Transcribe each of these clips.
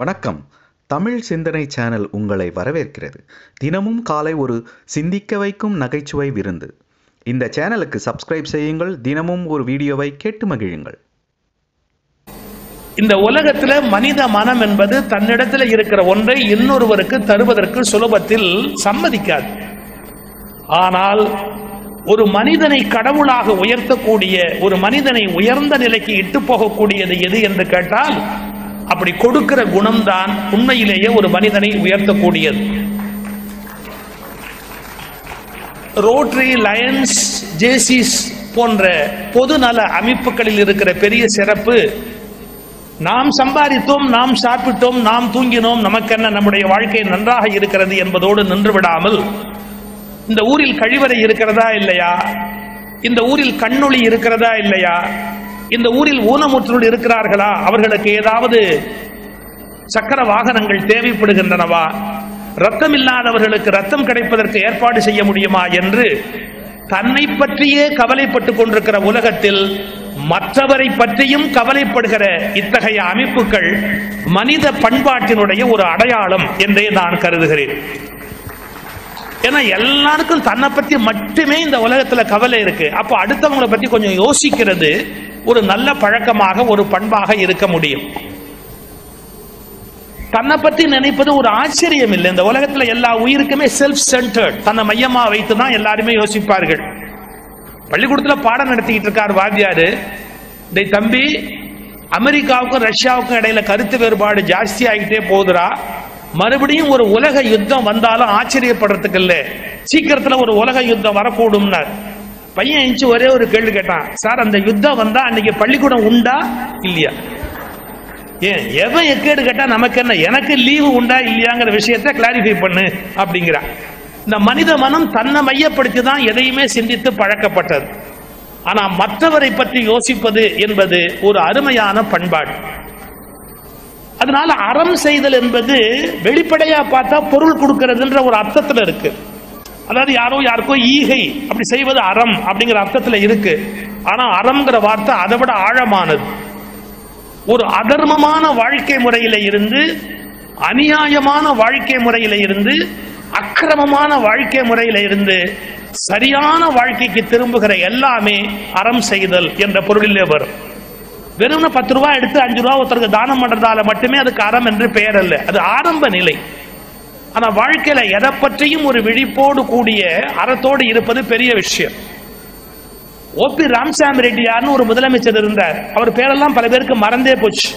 வணக்கம். தமிழ் சிந்தனை சேனல் உங்களை வரவேற்கிறது. தினமும் காலை ஒரு சிந்திக்க வைக்கும் நகைச்சுவை விருந்து. இந்த சேனலுக்கு சப்ஸ்கிரைப் செய்யுங்கள். தினமும் ஒரு வீடியோவை கேட்டு மகிழுங்கள். இந்த உலகத்துல மனித மனம் என்பது தன்னிடத்துல இருக்கிற ஒன்றை இன்னொருவருக்கு தருவதற்கு சுலபத்தில் சம்மதிக்காது. ஆனால் ஒரு மனிதனை கடவுளாக உயர்த்தக்கூடிய ஒரு மனிதனை உயர்ந்த நிலைக்கு இட்டு போகக்கூடியது எது என்று கேட்டால் அப்படி கொடுக்கிற குணம்தான் உண்மையிலேயே ஒரு மனிதனை உயர்த்தக்கூடியது. ரோட்டரி லயன்ஸ் ஜேசிஸ் போன்ற பொதுநல அமைப்புகளில் இருக்கிற பெரிய சிறப்பு நாம் சம்பாதித்தோம் நாம் சாப்பிட்டோம் நாம் தூங்கினோம் நமக்கென்ன நம்முடைய வாழ்க்கை நன்றாக இருக்கிறது என்பதோடு நின்று விடாமல் இந்த ஊரில் கழிவறை இருக்கிறதா இல்லையா? இந்த ஊரில் கண்ணொளி இருக்கிறதா இல்லையா? இந்த ஊரில் ஊனமுற்றோடு இருக்கிறார்களா? அவர்களுக்கு ஏதாவது சக்கர வாகனங்கள் தேவைப்படுகின்றனவா? ரத்தம் இல்லாதவர்களுக்கு ரத்தம் கிடைப்பதற்கு ஏற்பாடு செய்ய முடியுமா என்று தன்னை பற்றியே கவலைப்பட்டுக் கொண்டிருக்கிற உலகத்தில் மற்றவரை பற்றியும் கவலைப்படுகிற இத்தகைய அமைப்புகள் மனித பண்பாட்டினுடைய ஒரு அடையாளம் என்றே நான் கருதுகிறேன். ஏன்னா எல்லாருக்கும் தன்னை பற்றி மட்டுமே இந்த உலகத்துல கவலை இருக்கு. அப்போ அடுத்தவங்களை பத்தி கொஞ்சம் யோசிக்கிறது. ஒரு நல்ல பழக்கமாக ஒரு பண்பாக இருக்க முடியும். தன்னை பற்றி நினைப்பது ஒரு ஆச்சரியம் இல்லை. இந்த உலகத்துல எல்லா உயிருக்குமே செல்ஃப் சென்டர்ட் தன்னை மையமா வைத்து தான் எல்லாருமே யோசிப்பார்கள். பள்ளிக்கூடத்துல பாடம் நடத்திக்கிட்டு இருக்கார் வாத்தியாரு. டே தம்பி அமெரிக்காவுக்கும் ரஷ்யாவுக்கும் இடையில கருத்து வேறுபாடு ஜாஸ்தி ஆகிட்டே போகுதுரா மறுபடியும் ஒரு உலக யுத்தம் வந்தாலும் ஆச்சரியப்படுறதுக்கு இல்ல. சீக்கிரத்துல ஒரு உலக யுத்தம் வரக்கூடும்னார். பையன் எஞ்சி ஒரே ஒரு கேள்வி கேட்டான் சார் அந்த யுத்தம் வந்தா அன்னைக்கு பள்ளிக்கூடம் உண்டா? இல்லையா. ஏன் எவன் எக்கேடு கேட்டா நமக்கு என்ன? எனக்கு லீவு உண்டா இல்லையாங்கிற விஷயத்தை கிளாரிஃபை பண்ணு அப்படிங்கிறான். இந்த மனித மனம் தன்னை மையப்படுத்தி தான் எதையுமே சிந்தித்து பழக்கப்பட்டது. ஆனா மற்றவரை பற்றி யோசிப்பது என்பது ஒரு அருமையான பண்பாடு. அதனால அறம் செய்தல் என்பது வெளிப்படையா பார்த்தா பொருள் கொடுக்கறதுன்ற ஒரு அர்த்தத்துல இருக்கு. அதாவது யாரோ யாருக்கோ ஈகை அப்படி செய்வது அறம் அப்படிங்கிற அர்த்தத்தில் இருக்கு. ஆனா அறம்ங்கிற வார்த்தை அதை விட ஆழமானது. ஒரு அதர்மமான வாழ்க்கை முறையில இருந்து அநியாயமான வாழ்க்கை முறையில இருந்து அக்கிரமமான வாழ்க்கை முறையில இருந்து சரியான வாழ்க்கைக்கு திரும்புகிற எல்லாமே அறம் செய்தல் என்ற பொருளிலே வரும். வெறும் பத்து ரூபாய் எடுத்து அஞ்சு ரூபா ஒருத்தருக்கு தானம் பண்றதால மட்டுமே அதுக்கு அறம் என்று பெயர் அல்ல. அது ஆரம்ப நிலை. ஆனா வாழ்க்கையில எதை பற்றியும் ஒரு விழிப்போடு கூடிய அறத்தோடு இருப்பது பெரிய விஷயம். ஓபி ராம்சாமி ரெட்டியார்னு ஒரு முதலமைச்சர் இருந்தார். அவர் பேரெல்லாம் பல பேருக்கு மறந்தே போச்சு.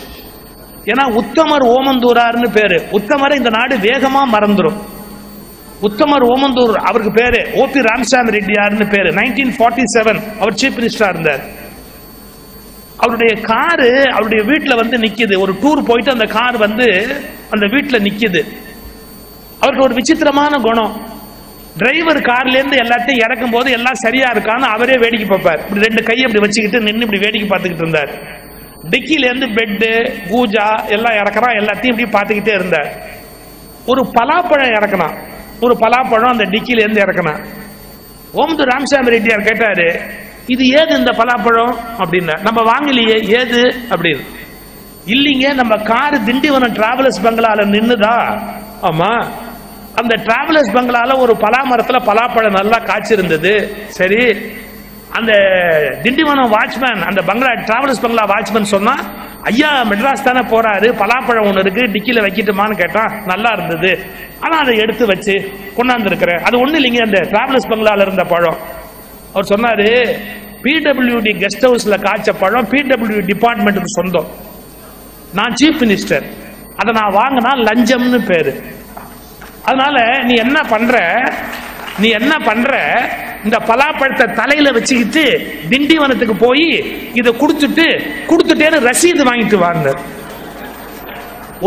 ஏன்னா உத்தமர் ஓமந்தூரார்னு பேரு. உத்தமரை இந்த நாடு வேகமா மறந்துடும் உத்தமர் ஓமந்தூர் அவருக்கு பேரு ஓபி ராம்சாமி ரெட்டியார்னு பேரு. நைன்டீன் ஃபார்ட்டி செவன் அவர் சீஃப் மினிஸ்டரா இருந்தார். அவருடைய காரு அவருடைய வீட்டில் வந்து நிக்குது. ஒரு டூர் போயிட்டு அந்த கார் வந்து அந்த வீட்டில் நிக்குது. அவருக்கு ஒரு விசித்திரமான குணம். டிரைவர் கார்ல இருந்து எல்லாத்தையும் இறக்கும் போது எல்லாம் சரியா இருக்கான்னு அவரே வேடிக்கை பார்ப்பார். இப்படி ரெண்டு கையை இப்படி வச்சுக்கிட்டு நின்று இப்படி வேடிக்கை பார்த்துக்கிட்டு இருந்தார். டிக்கில இருந்து பெட்டு பூஜா எல்லாம் இறக்குறான். எல்லாத்தையும் இப்படி பார்த்துக்கிட்டே இருந்தார். ஒரு பலாப்பழம் இறக்கணும் ஒரு பலாப்பழம் அந்த டிக்கில இருந்து இறக்கணும் ஓம்து ராமசாமி ரெட்டியார் கேட்டாரு இது ஏது இந்த பலாப்பழம்? அப்படின்னா நம்ம வாங்கலையே ஏது? அப்படின்னு. இல்லைங்க நம்ம கார் திண்டிவனம் டிராவலர்ஸ் பங்களால நின்னுதா? ஆமா. அந்த டிராவலர்ஸ் பங்களால ஒரு பலா மரத்துல பலாப்பழம் நல்லா காய்ச்சிருந்தது. சரி அந்த திண்டிவனம் வாட்ச்மேன் அந்த பங்களா டிராவலர்ஸ் பங்களா வாட்ச்மேன் சொன்னா ஐயா மெட்ராஸ் தானே போறாரு பலாப்பழம் ஒன்று இருக்கு டிக்கில வைக்கட்டுமான்னு கேட்டான் நல்லா இருந்தது. ஆனா அதை எடுத்து வச்சு கொண்டாந்துருக்கிறேன் அது ஒண்ணு இல்லைங்க அந்த டிராவலர்ஸ் பங்களால இருந்த பழம். அவர் சொன்னாரு பிடபிள்யூடி கெஸ்ட் ஹவுஸ்ல காய்ச்ச பழம் பிடபிள்யூ டிபார்ட்மெண்ட்டுக்கு சொந்தம். நான் சீஃப் மினிஸ்டர் அதை நான் வாங்கினா லஞ்சம்னு பேரு. அதனால நீ என்ன பண்ற? நீ என்ன பண்ற? இந்த பலாப்பழத்தை தலையில வச்சுக்கிட்டு திண்டிவனத்துக்கு போய் இதை கொடுத்துட்டு கொடுத்துட்டேன்னு ரசீது வாங்கிட்டு வாங்க.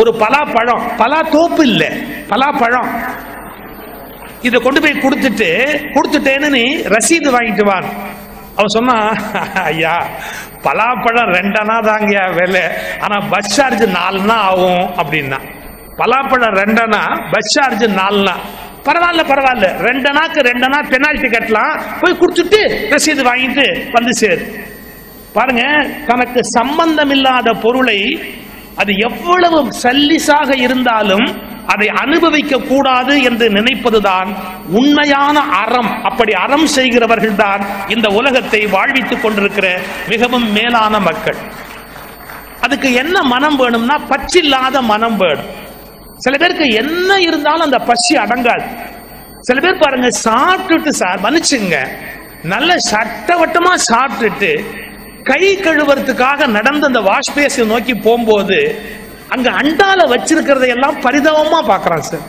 ஒரு பலாப்பழம் பலா தோப்பு இல்ல பலாப்பழம். இதை கொண்டு போய் கொடுத்துட்டு கொடுத்துட்டேன்னு நீ ரசீது வாங்கிட்டு வா. அவன் சொன்னா ஐயா பலாப்பழம் ரெண்டனா தாங்க விலை. ஆனா பஸ் சார்ஜ் நாலுனா ஆகும் அப்படின்னா. பலாப்பழம் ரெண்டனா பஸ் சார்ஜ் நாலுனா. பரவாயில்ல பரவாயில்ல. ரெண்டனாக்கு ரெண்டனா பெனால்டி கட்டலாம். போய் கொடுத்துட்டு ரசீது வாங்கிட்டு வந்து சேரு. பாருங்க தனக்கு சம்பந்தம் இல்லாத பொருளை அது எவ்வளவு சல்லிசாக இருந்தாலும் அதை அனுபவிக்க கூடாது என்று நினைப்பதுதான் உண்மையான அறம். அப்படி அறம் செய்கிறவர்கள் தான் இந்த உலகத்தை வாழ்வித்துக் கொண்டிருக்கிற மிகவும் மேலான மக்கள். அதுக்கு என்ன மனம் வேணும்னா பச்சில்லாத மனம் வேணும். சில பேருக்கு என்ன இருந்தாலும் அந்த பசி அடங்காது. சில பேர் பாருங்க சாப்பிட்டுட்டு சார் மன்னிச்சுங்க. நல்ல சட்டவட்டமா சாப்பிட்டுட்டு கை கழுவுறதுக்காக நடந்து அந்த வாஷ் பேஸை நோக்கி போகும்போது அங்க அண்டால வச்சிருக்கிறத எல்லாம் பரிதாபமா பாக்குறான் சார்.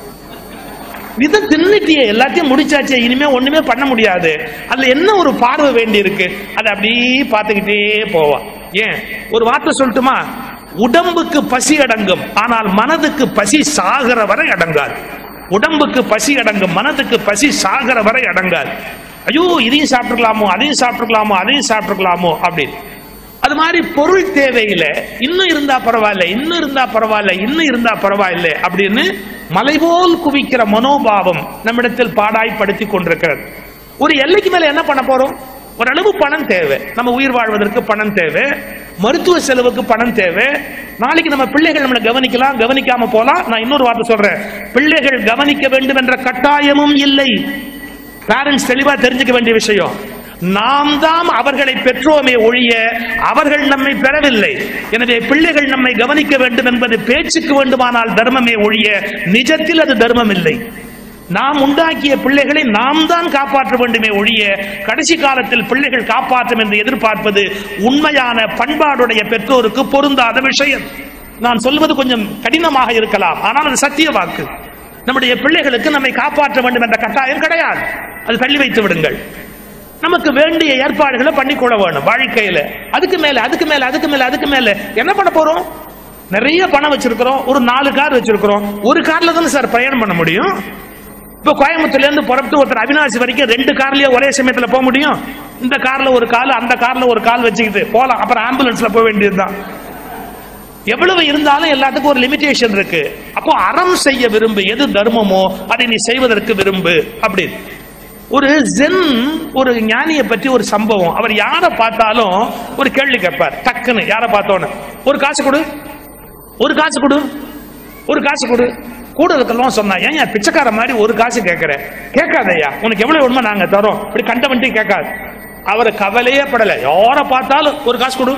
இதை தின்னுட்டியே எல்லாத்தையும் முடிச்சாச்சே இனிமே ஒண்ணுமே பண்ண முடியாது. அதுல என்ன ஒரு பார்வை வேண்டி இருக்கு அதை அப்படியே பார்த்துக்கிட்டே போவான் ஏன்? ஒரு வார்த்தை சொல்லட்டுமா? உடம்புக்கு பசி அடங்கும். ஆனால் மனதுக்கு பசி சாகிற வரை அடங்காது. உடம்புக்கு பசி அடங்கும். மனதுக்கு பசி சாகிற வரை அடங்காது. ஐயோ இதையும் சாப்பிட்டுக்கலாமோ அதையும் சாப்பிட்டுக்கலாமோ அதையும் சாப்பிட்டுக்கலாமோ அப்படின்னு. அது மாதிரி பொருள் தேவையில இன்னும் இருந்தா பரவாயில்ல இன்னும் இருந்தா பரவாயில்ல இன்னும் இருந்தா பரவாயில்ல அப்படின்னு மலைபோல் குவிக்கிற மனோபாவம் நம்மிடத்தில் பாடாய்படுத்தி கொண்டிருக்கிறது. ஒரு எல்லைக்கு மேல என்ன பண்ண போறோம்? ஓரளவு பணம் தேவை. நம்ம உயிர் வாழ்வதற்கு பணம் தேவை. மருத்துவ செலவுக்கு பணம் தேவை. நாளைக்கு நம்ம பிள்ளைகள் நம்மளை கவனிக்கலாம் கவனிக்காம போலாம் நான் இன்னொரு வார்த்தை சொல்றேன். பிள்ளைகள் கவனிக்க வேண்டும் என்ற கட்டாயமும் இல்லை. பேரண்ட்ஸ் தெளிவா தெரிஞ்சுக்க வேண்டிய விஷயம். நாம் தான் அவர்களை பெற்றோமே ஒழிய அவர்கள் நம்மை பெறவில்லை. எனவே பிள்ளைகள் நம்மை கவனிக்க வேண்டும் என்பது பேச்சுக்கு வேண்டுமானால் தர்மமே ஒழிய நிஜத்தில் அது தர்மம் இல்லை நாம் உண்டாக்கிய பிள்ளைகளை நாம் தான் காப்பாற்ற வேண்டுமே ஒழிய கடைசி காலத்தில் பிள்ளைகள் காப்பாற்றும் என்று எதிர்பார்ப்பது உண்மையான பண்பாடுடைய பெற்றோருக்கு பொருந்தாத விஷயம். நான் சொல்வது கொஞ்சம் கடினமாக இருக்கலாம் ஆனால் அது சத்திய வாக்கு. நம்முடைய பிள்ளைகளுக்கு நம்மை காப்பாற்ற வேண்டும் என்ற கட்டாயம் கிடையாது. அது தள்ளி வைத்து விடுங்கள். நமக்கு வேண்டிய ஏற்பாடுகளை பண்ணிக்கொள்ள வேணும் வாழ்க்கையில. அதுக்கு மேல அதுக்கு மேல அதுக்கு மேல அதுக்கு மேல. என்ன பண்ண போறோம்? நிறைய பணம் வச்சிருக்கிறோம் ஒரு நாலு கார் வச்சிருக்கிறோம். ஒரு கார்ல தானே சார் பயணம் பண்ண முடியும்? இப்போ கோயம்புத்தூர்ல இருந்து புறப்பட்டு ஒருத்தர் அவினாசி வரைக்கும் ரெண்டு கார்லயே ஒரே சமயத்துல போக முடியும். இந்த கார்ல ஒரு கால் அந்த கார்ல ஒரு கால் வச்சுக்கிட்டு போலாம். அப்புறம் ஆம்புலன்ஸ்ல போக வேண்டியதுதான். எவ்வளவு இருந்தாலும் எல்லாத்துக்கும் ஒரு லிமிடேஷன் இருக்கு. அப்போ அறம் செய்ய விரும்பு எது தர்மமோ அதை நீ செய்வதற்கு விரும்பு அப்படி. ஒரு ஜென் ஒரு ஞானியை பற்றி ஒரு சம்பவம். அவர் யாரை பார்த்தாலும் ஒரு கேள்வி கேட்பார். டக்குன்னு யாரை பார்த்தோன்னு. ஒரு காசு கொடு. ஒரு காசு கொடு. ஒரு காசு கொடு. கூட இருக்கலாம் சொன்னா ஏன் ஏன் பிச்சைக்கார மாதிரி ஒரு காசு கேட்கிற கேட்காதய்யா உனக்கு எவ்வளவு வேணுமோ நாங்க தரோம். இப்படி கண்ட வண்டி கேட்காது. அவர் கவலையே படல. யாரை பார்த்தாலும் ஒரு காசு கொடு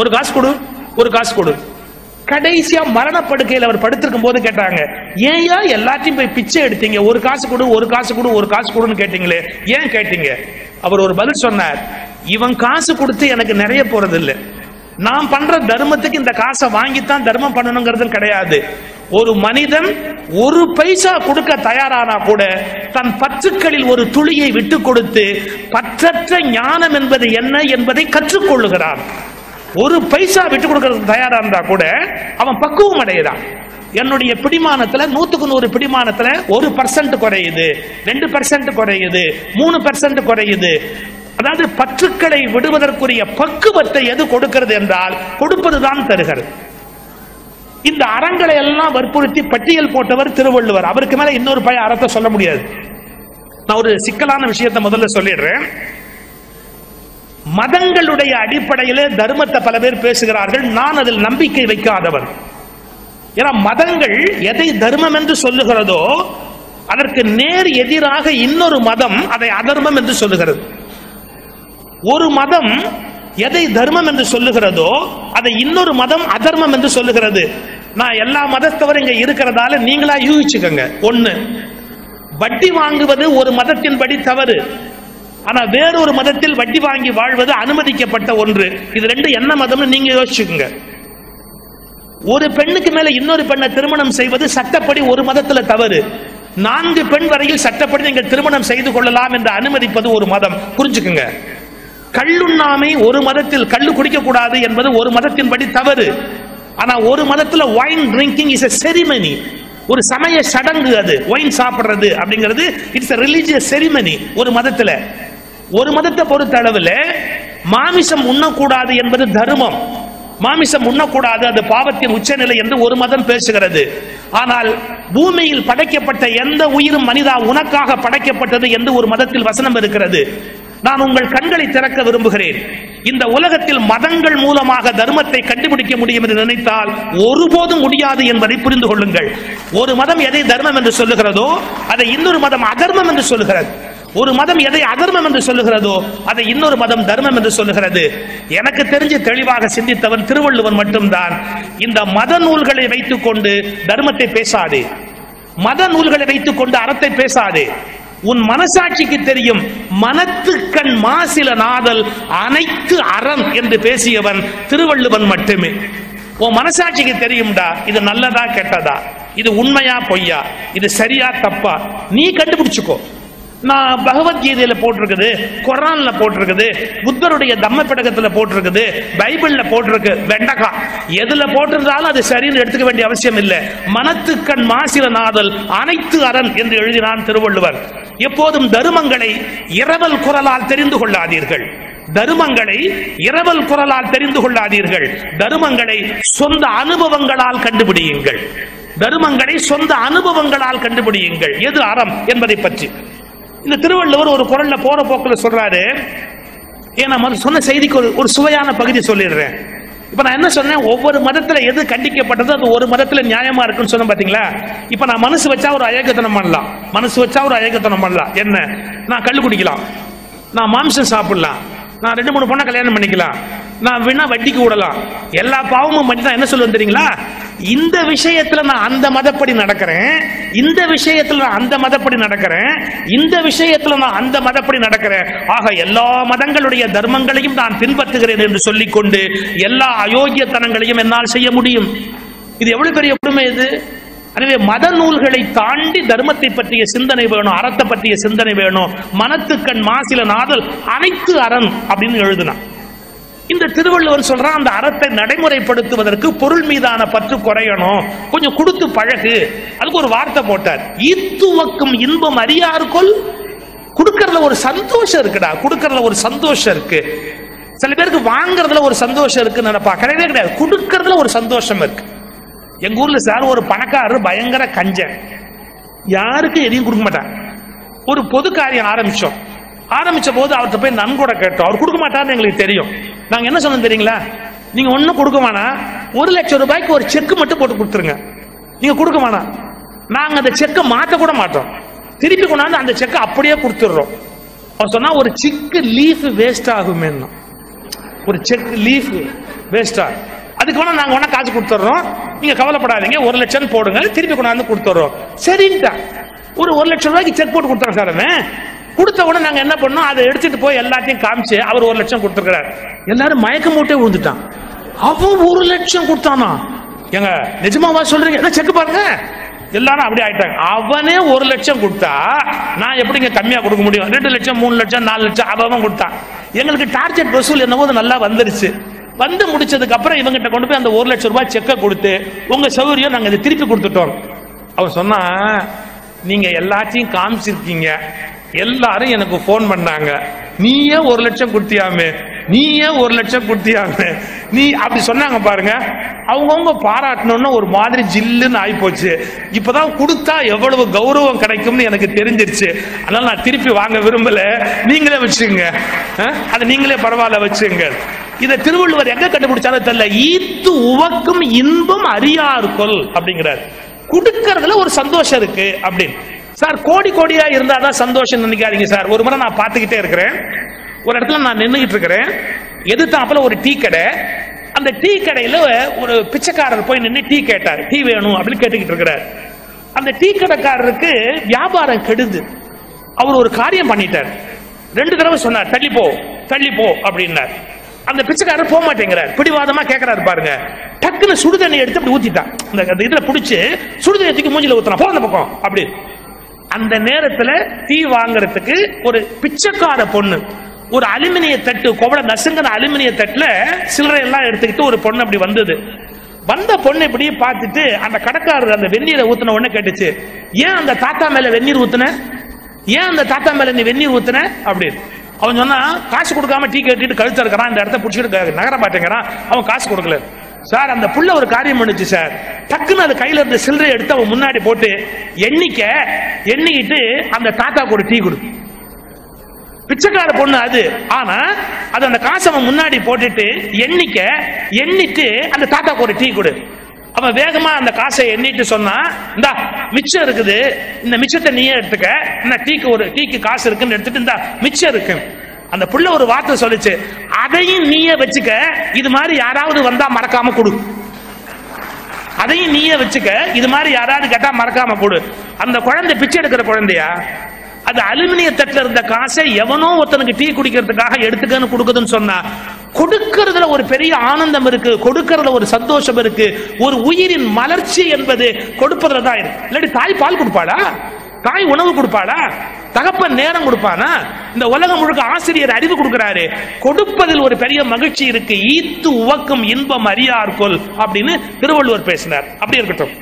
ஒரு காசு கொடு ஒரு காசு கொடு. கடைசியா மரணப்படுக்கையில் அவர் படுத்திருக்கும் போது கேட்டாங்க ஏன்யா எல்லாத்தையும் போய் பிச்சை எடுத்தீங்க? ஒரு காசு கொடு ஒரு காசு கொடு ஒரு காசு கொடுன்னு கேட்டீங்களே ஏன் கேட்டீங்க? அவர் ஒரு பதில் சொன்னார் இவன் காசு கொடுத்து எனக்கு நிறைய போறது இல்லை நான் பண்ற தர்மத்துக்கு இந்த காசை வாங்கித்தான் தர்மம் பண்ணணுங்கிறது கிடையாது. ஒரு மனிதன் ஒரு பைசா கொடுக்க தயாரானா கூட தன் பற்றுக்களில் ஒரு துளியை விட்டு கொடுத்து பற்றற்ற ஞானம் என்பது என்ன என்பதை கற்றுக்கொள்ளுகிறான். ஒரு பைசா விட்டு கொடுக்கறதுக்கு தயாரா இருந்தா கூட அவன் பக்குவம் அடைகிறான். என்னுடைய பிடிமானத்துல நூத்துக்கு நூறு பிடிமானத்துல ஒரு பர்சன்ட் குறையுது ரெண்டு பர்சன்ட் குறையுது மூணு பர்சன்ட் குறையுது அதாவது பற்றுக்களை விடுவதற்குரிய பக்குவத்தை எது கொடுக்கிறது என்றால் கொடுப்பதுதான் தருகிறது இந்த அறங்களை எல்லாம் வற்புறுத்தி பட்டியல் போட்டவர் திருவள்ளுவர். அவருக்கு மேல இன்னொரு பய அறத்தை சொல்ல முடியாது. நான் ஒரு சிக்கலான விஷயத்தை முதல்ல சொல்லிடுறேன். மதங்களுடைய அடிப்படையிலே தர்மத்தை பல பேர் பேசுகிறார்கள். நான் அதில் நம்பிக்கை வைக்காதவன். ஏன்னா மதங்கள் எதை தர்மம் என்று சொல்லுகிறதோ அதற்கு நேர் எதிராக இன்னொரு மதம் அதை அதர்மம் என்று சொல்லுகிறது. ஒரு மதம் எதை தர்மம் என்று சொல்லுகிறதோ அதை இன்னொரு மதம் அதர்மம் என்று சொல்லுகிறது. நான் எல்லா மதத்தவரும் இங்க இருக்கிறதால நீங்களா யூகிச்சுக்கோங்க. ஒண்ணு வட்டி வாங்குவது ஒரு மதத்தின்படி தவறு. ஆனா வேறொரு மதத்தில் வட்டி வாங்கி வாழ்வது அனுமதிக்கப்பட்ட ஒன்று. இது ரெண்டு என்ன மதம்னு நீங்க யோசிச்சுக்கோங்க. ஒரு பெண்ணுக்கு மேல இன்னொரு பெண்ணை திருமணம் செய்வது சட்டப்படி ஒரு மதத்துல தவறு. நான்கு பெண் வரையில் சட்டப்படி நீங்கள் திருமணம் செய்து கொள்ளலாம் என்று அனுமதிப்பது ஒரு மதம். புரிஞ்சுக்குங்க. கள்ளுண்ணாமை ஒரு மதத்தில் கள்ளு குடிக்க கூடாது என்பது ஒரு மதத்தின்படி தவறு. ஆனா ஒரு மதத்துல wine drinking is a ceremony ஒரு சமய சடங்கு அது ஒயின் சாப்பிடுறது அப்படிங்கிறது இட்ஸ் எ ரிலீஜியஸ் செரிமனி ஒரு மதத்துல. ஒரு மதத்தை பொறுத்த அளவுல மாமிசம் உண்ணக்கூடாது என்பது தர்மம். மாமிசம் உண்ணக்கூடாது அது பாவத்தின் உச்சநிலை என்று ஒரு மதம் பேசுகிறது. ஆனால் பூமியில் படைக்கப்பட்ட எந்த உயிரும் மனிதா உனக்காக படைக்கப்பட்டது என்று ஒரு மதத்தில் வசனம் இருக்கிறது. நான் உங்கள் கண்களை திறக்க விரும்புகிறேன். இந்த உலகத்தில் மதங்கள் மூலமாக தர்மத்தை கண்டுபிடிக்க முடியும் என்று நினைத்தால் ஒருபோதும் முடியாது என்பதை புரிந்து கொள்ளுங்கள். ஒரு மதம் எதை தர்மம் என்று சொல்லுகிறதோ அதை இன்னொரு மதம் அதர்மம் என்று சொல்லுகிறது. ஒரு மதம் எதை அதர்மம் என்று சொல்லுகிறதோ அதை இன்னொரு மதம் தர்மம் என்று சொல்லுகிறது. எனக்கு தெரிஞ்சு தெளிவாக சிந்தித்தவன் திருவள்ளுவன் மட்டும்தான். இந்த மத நூல்களை வைத்துக் கொண்டு தர்மத்தை பேசாது. மத நூல்களை வைத்துக் கொண்டு அறத்தை பேசாது. உன் மனசாட்சிக்கு தெரியும். மனத்துக்கண் மாசில நாதல் அனைத்து அறம் என்று பேசியவன் திருவள்ளுவன் மட்டுமே. உன் மனசாட்சிக்கு தெரியும்டா இது நல்லதா கெட்டதா? இது உண்மையா பொய்யா? இது சரியா தப்பா? நீ கண்டுபிடிச்சுக்கோ. நான் பகவத்கீதையில போட்டிருக்குது குரான்ல போட்டிருக்குது புத்தருடைய தம்ம பிடகத்துல போட்டிருக்குது பைபிள்ல போட்டிருக்கு வெண்டக்கா. எதுல போட்டிருந்தாலும் அது சரின்னு எடுத்துக்க வேண்டிய அவசியம் இல்லை. மனத்துக்கண் மாசில நாதல் அனைத்து அரண் என்று எழுதினான் திருவள்ளுவர். எப்போதும் தருமங்களை இரவல் குரலால் தெரிந்து கொள்ளாதீர்கள். தருமங்களை இரவல் குரலால் தெரிந்து கொள்ளாதீர்கள். தருமங்களை சொந்த அனுபவங்களால் கண்டுபிடியுங்கள். தருமங்களை சொந்த அனுபவங்களால் கண்டுபிடியுங்கள். எது அறம் என்பதை பற்றி. இந்த திருவள்ளுவர் ஒரு குரல்ல போற போக்கில் சொல்றாரு. ஏன் நான் சொன்ன செய்திக்கு ஒரு ஒரு சுவையான பகுதி சொல்லிடுறேன். இப்போ நான் என்ன சொன்னேன்? ஒவ்வொரு மதத்தில் எது கண்டிக்கப்பட்டதோ அது ஒரு மதத்தில் நியாயமா இருக்குன்னு சொன்னேன் பார்த்தீங்களா இப்போ நான் மனசு வச்சா ஒரு அயக்கத்தனம் பண்ணலாம். மனசு வச்சா ஒரு அயக்கத்தனம் பண்ணலாம். என்ன? நான் கல் குடிக்கலாம். நான் மாம்சம் சாப்பிடலாம். நான் ரெண்டு மூணு பொண்ணை கல்யாணம் பண்ணிக்கலாம். நான் வேணா வட்டிக்கு விடலாம். எல்லா பாவமும் பண்ணி தான் என்ன சொல்லுவேன் தெரியுங்களா? இந்த விஷயத்துல நான் அந்த மதப்படி நடக்கிறேன் இந்த விஷயத்துல நான் அந்த மதப்படி நடக்கிறேன் இந்த விஷயத்துல நான் அந்த மதப்படி நடக்கிறேன். ஆக எல்லா மதங்களுடைய தர்மங்களையும் நான் பின்பற்றுகிறேன் என்று சொல்லிக்கொண்டு எல்லா அயோக்கியத்தனங்களையும் என்னால் செய்ய முடியும். இது எவ்வளவு பெரிய கொடுமை இது? எனவே மத நூல்களை தாண்டி தர்மத்தை பற்றிய சிந்தனை வேணும் அறத்தை பற்றிய சிந்தனை வேணும். மனத்துக்கண் மாசில நாதல் அனைத்து அரண் அப்படின்னு எழுதுனான் இந்த திருவள்ளுவர் சொல்றான் அந்த அறத்தை நடைமுறைப்படுத்துவதற்கு பொருள் மீதான பற்று குறையணும். கொஞ்சம் கொடுத்து பழகு. அதுக்கு ஒரு வார்த்தை போட்டார். ஈத்துவக்கும் இன்பம் அறியாருக்குள் கொடுக்கறதுல ஒரு சந்தோஷம் இருக்குடா. கொடுக்கறதுல ஒரு சந்தோஷம் இருக்கு. சில பேருக்கு வாங்குறதுல ஒரு சந்தோஷம் இருக்குன்னு நினைப்பா கிடையவே கிடையாது. கொடுக்கறதுல ஒரு சந்தோஷம் இருக்கு. எங்க ஊர்ல சார் ஒரு பணக்காரர் பயங்கர கஞ்சன். யாருக்கும் எதையும் கொடுக்க மாட்டார். ஒரு பொது காரியம் ஆரம்பிச்சோம். ஆரம்பிச்ச போது அவர்கிட்ட போய் நன்கொடை கேட்டோம். அவர் கொடுக்க மாட்டார்னு எங்களுக்கு தெரியும். நாங்க என்ன சொன்னோம் தெரியுங்களா? நீங்க ஒன்றும் கொடுக்க வேணாம். ஒரு லட்சம் ரூபாய்க்கு ஒரு செக் மட்டும் போட்டு கொடுத்துருங்க. நீங்க கொடுக்க வேணாம். நாங்க அந்த செக்கை மாற்ற கூட மாட்டோம். திருப்பி கொண்டாந்து அந்த செக்கை அப்படியே கொடுத்துடுறோம். அவர் சொன்னா ஒரு சிக்கு லீஃப் வேஸ்ட் ஆகுமே ஒரு செக் லீஃப் வேஸ்டா அதுக்கு வேணா நாங்க வேணா காசு கொடுத்துட்றோம். நீங்க கவலைப்படாதீங்க. ஒரு லட்சம் போடுங்க. திருப்பி கொண்டாந்து கொடுத்துட்றோம். சரின்ட்டா ஒரு ஒரு லட்சம் ரூபாய்க்கு செக் போட்டு கொடுத்துறேன் சார் அவன். கொடுத்த உடனே நாங்க என்ன பண்ணோம்? அதை எடுத்துட்டு போய் எல்லாத்தையும் காமிச்சு அவர் ஒரு லட்சம் கொடுத்துருக்கிறார். எல்லாரும் மயக்க மூட்டே விழுந்துட்டான். அவன் ஒரு லட்சம் கொடுத்தானா? எங்க நிஜமாவா சொல்றீங்க? என்ன செக் பாருங்க. எல்லாரும் அப்படி ஆயிட்டாங்க. அவனே ஒரு லட்சம் கொடுத்தா நான் எப்படிங்க கம்மியா கொடுக்க முடியும்? ரெண்டு லட்சம் மூணு லட்சம் நாலு லட்சம் அவன் கொடுத்தான். எங்களுக்கு டார்கெட் வசூல் என்னவோ நல்லா வந்துருச்சு. வந்து முடிச்சதுக்கு அப்புறம் இவங்கிட்ட கொண்டு போய் அந்த ஒரு லட்சம் ரூபாய் செக்கை கொடுத்து உங்க சௌகரியம் நாங்க இதை திருப்பி கொடுத்துட்டோம். அவன் சொன்னா நீங்க எல்லாத்தையும் காமிச்சிருக்கீங்க. எல்லாரும் எனக்கு ஃபோன் பண்ணாங்க. நீயே ஒரு லட்சம் கொடுத்தியாமே. நீயே ஒரு லட்சம் கொடுத்தியாமே. நீ அப்படி சொன்னாங்க பாருங்க. அவங்கவுங்க பாராட்டணும்னா ஒரு மாதிரி ஜில்லுன்னு ஆயிப்போச்சு. இப்பதான் கொடுத்தா எவ்வளவு கௌரவம் கிடைக்கும்னு எனக்கு தெரிஞ்சிருச்சு. அதனால நான் திருப்பி வாங்க விரும்பல. நீங்களே வச்சுங்க அதை நீங்களே பரவாயில்ல வச்சுங்க இதை திருவள்ளுவர் எங்க கண்டுபிடிச்சாலும் தெரியல. ஈத்து உவக்கும் இன்பம் அறியாருக்கொல் அப்படிங்கிறார். கொடுக்கறதுல ஒரு சந்தோஷம் இருக்கு அப்படின்னு. சார் கோடி கோடியா இருந்தாதான் சந்தோஷம் நினைக்காதீங்க சார். ஒரு முறை நான் பார்த்துக்கிட்டே இருக்கிறேன். ஒரு இடத்துல நான் நின்றுகிட்டு இருக்கிறேன். எதிர்த்தாப்புல ஒரு டீ கடை. அந்த டீ கடையில ஒரு பிச்சைக்காரர் போய் நின்று டீ கேட்டார். டீ வேணும் அப்படின்னு கேட்டுக்கிட்டு இருக்கிறார். அந்த டீ கடைக்காரருக்கு வியாபாரம் கெடுது. அவர் ஒரு காரியம் பண்ணிட்டார். ரெண்டு தடவை சொன்னார் தள்ளி போ தள்ளி போ அப்படின்னார். அந்த பிச்சைக்காரர் போக மாட்டேங்கிறார். பிடிவாதமா கேட்கிறாரு பாருங்க. டக்குன்னு சுடுதண்ணி எடுத்து அப்படி ஊத்திட்டான். இந்த அந்த இதுல பிடிச்சி சுடுதண்ணி தூக்கி மூஞ்சில ஊத்துறான். போ அந்த பக்கம் அப்படி அந்த நேரத்துல டீ வாங்குறதுக்கு ஒரு பிச்சைக்கார பொண்ணு. ஒரு அலுமினிய தட்டு கோவல நசுங்கிற அலுமினிய தட்டுல சில்லறை எல்லாம் எடுத்துக்கிட்டு ஒரு பொண்ணு அப்படி வந்தது. வந்த பொண்ணு இப்படி பார்த்துட்டு அந்த கடைக்காரர் அந்த வெந்நீரை ஊத்தின உடனே கேட்டுச்சு ஏன் அந்த தாத்தா மேல வெந்நீர் ஊத்துன? ஏன் அந்த தாத்தா மேல நீ வெந்நீர் ஊத்துன? அப்படின்னு. அவன் சொன்னா காசு கொடுக்காம டீ கட்டிட்டு கழுத்து இருக்கிறான் இந்த இடத்த பிடிச்சிட்டு நகர மாட்டேங்கிறான். அவன் காசு கொடுக்கல. சார் அந்த புள்ள ஒரு காரியம் பண்ணுச்சு சார். டக்குன்னு அது கையில இருந்த சில்லறை எடுத்து அவன் முன்னாடி போட்டு எண்ணிக்க எண்ணிக்கிட்டு அந்த தாத்தா கூட டீ கொடு. பிச்சைக்கார பொண்ணு அது. ஆனா அது அந்த காசை அவன் முன்னாடி போட்டுட்டு எண்ணிக்க எண்ணிட்டு அந்த தாத்தா கூட டீ கொடு. அவன் வேகமா அந்த காசை எண்ணிட்டு சொன்னா இந்தா மிச்சம் இருக்குது. இந்த மிச்சத்தை நீயே எடுத்துக்க. இந்த டீக்கு ஒரு டீக்கு காசு இருக்குன்னு எடுத்துட்டு இந்த மிச்சம் இருக்கு. அந்த புள்ள ஒரு வார்த்தை சொல்லுச்சு அதையும் நீயே வச்சுக்க இது மாதிரி யாராவது வந்தா மறக்காம கொடு. அதையும் நீயே வச்சுக்க இது மாதிரி யாராவது கேட்டா மறக்காம கொடு. அந்த குழந்தை பிச்சை எடுக்கிற குழந்தையா? அது அலுமினிய தட்டில் இருந்த காசை எவனோ ஒருத்தனுக்கு டீ குடிக்கிறதுக்காக எடுத்துக்கன்னு கொடுக்குதுன்னு சொன்னா கொடுக்கறதுல ஒரு பெரிய ஆனந்தம் இருக்கு கொடுக்கறதுல ஒரு சந்தோஷம் இருக்கு ஒரு உயிரின் மலர்ச்சி என்பது கொடுப்பதுல தான் இருக்கு. இல்லாட்டி தாய் பால் கொடுப்பாளா? தாய் உணவு கொடுப்பாளா? தகப்பன் நேரம் கொடுப்பானா? இந்த உலகம் முழுக்க ஆசிரியர் அறிவு கொடுக்கிறாரு. கொடுப்பதில் ஒரு பெரிய மகிழ்ச்சி இருக்கு. ஈத்து உவக்கும் இன்பம் அறியார்கொல் அப்படின்னு திருவள்ளுவர் பேசினார். அப்படி இருக்கட்டும்.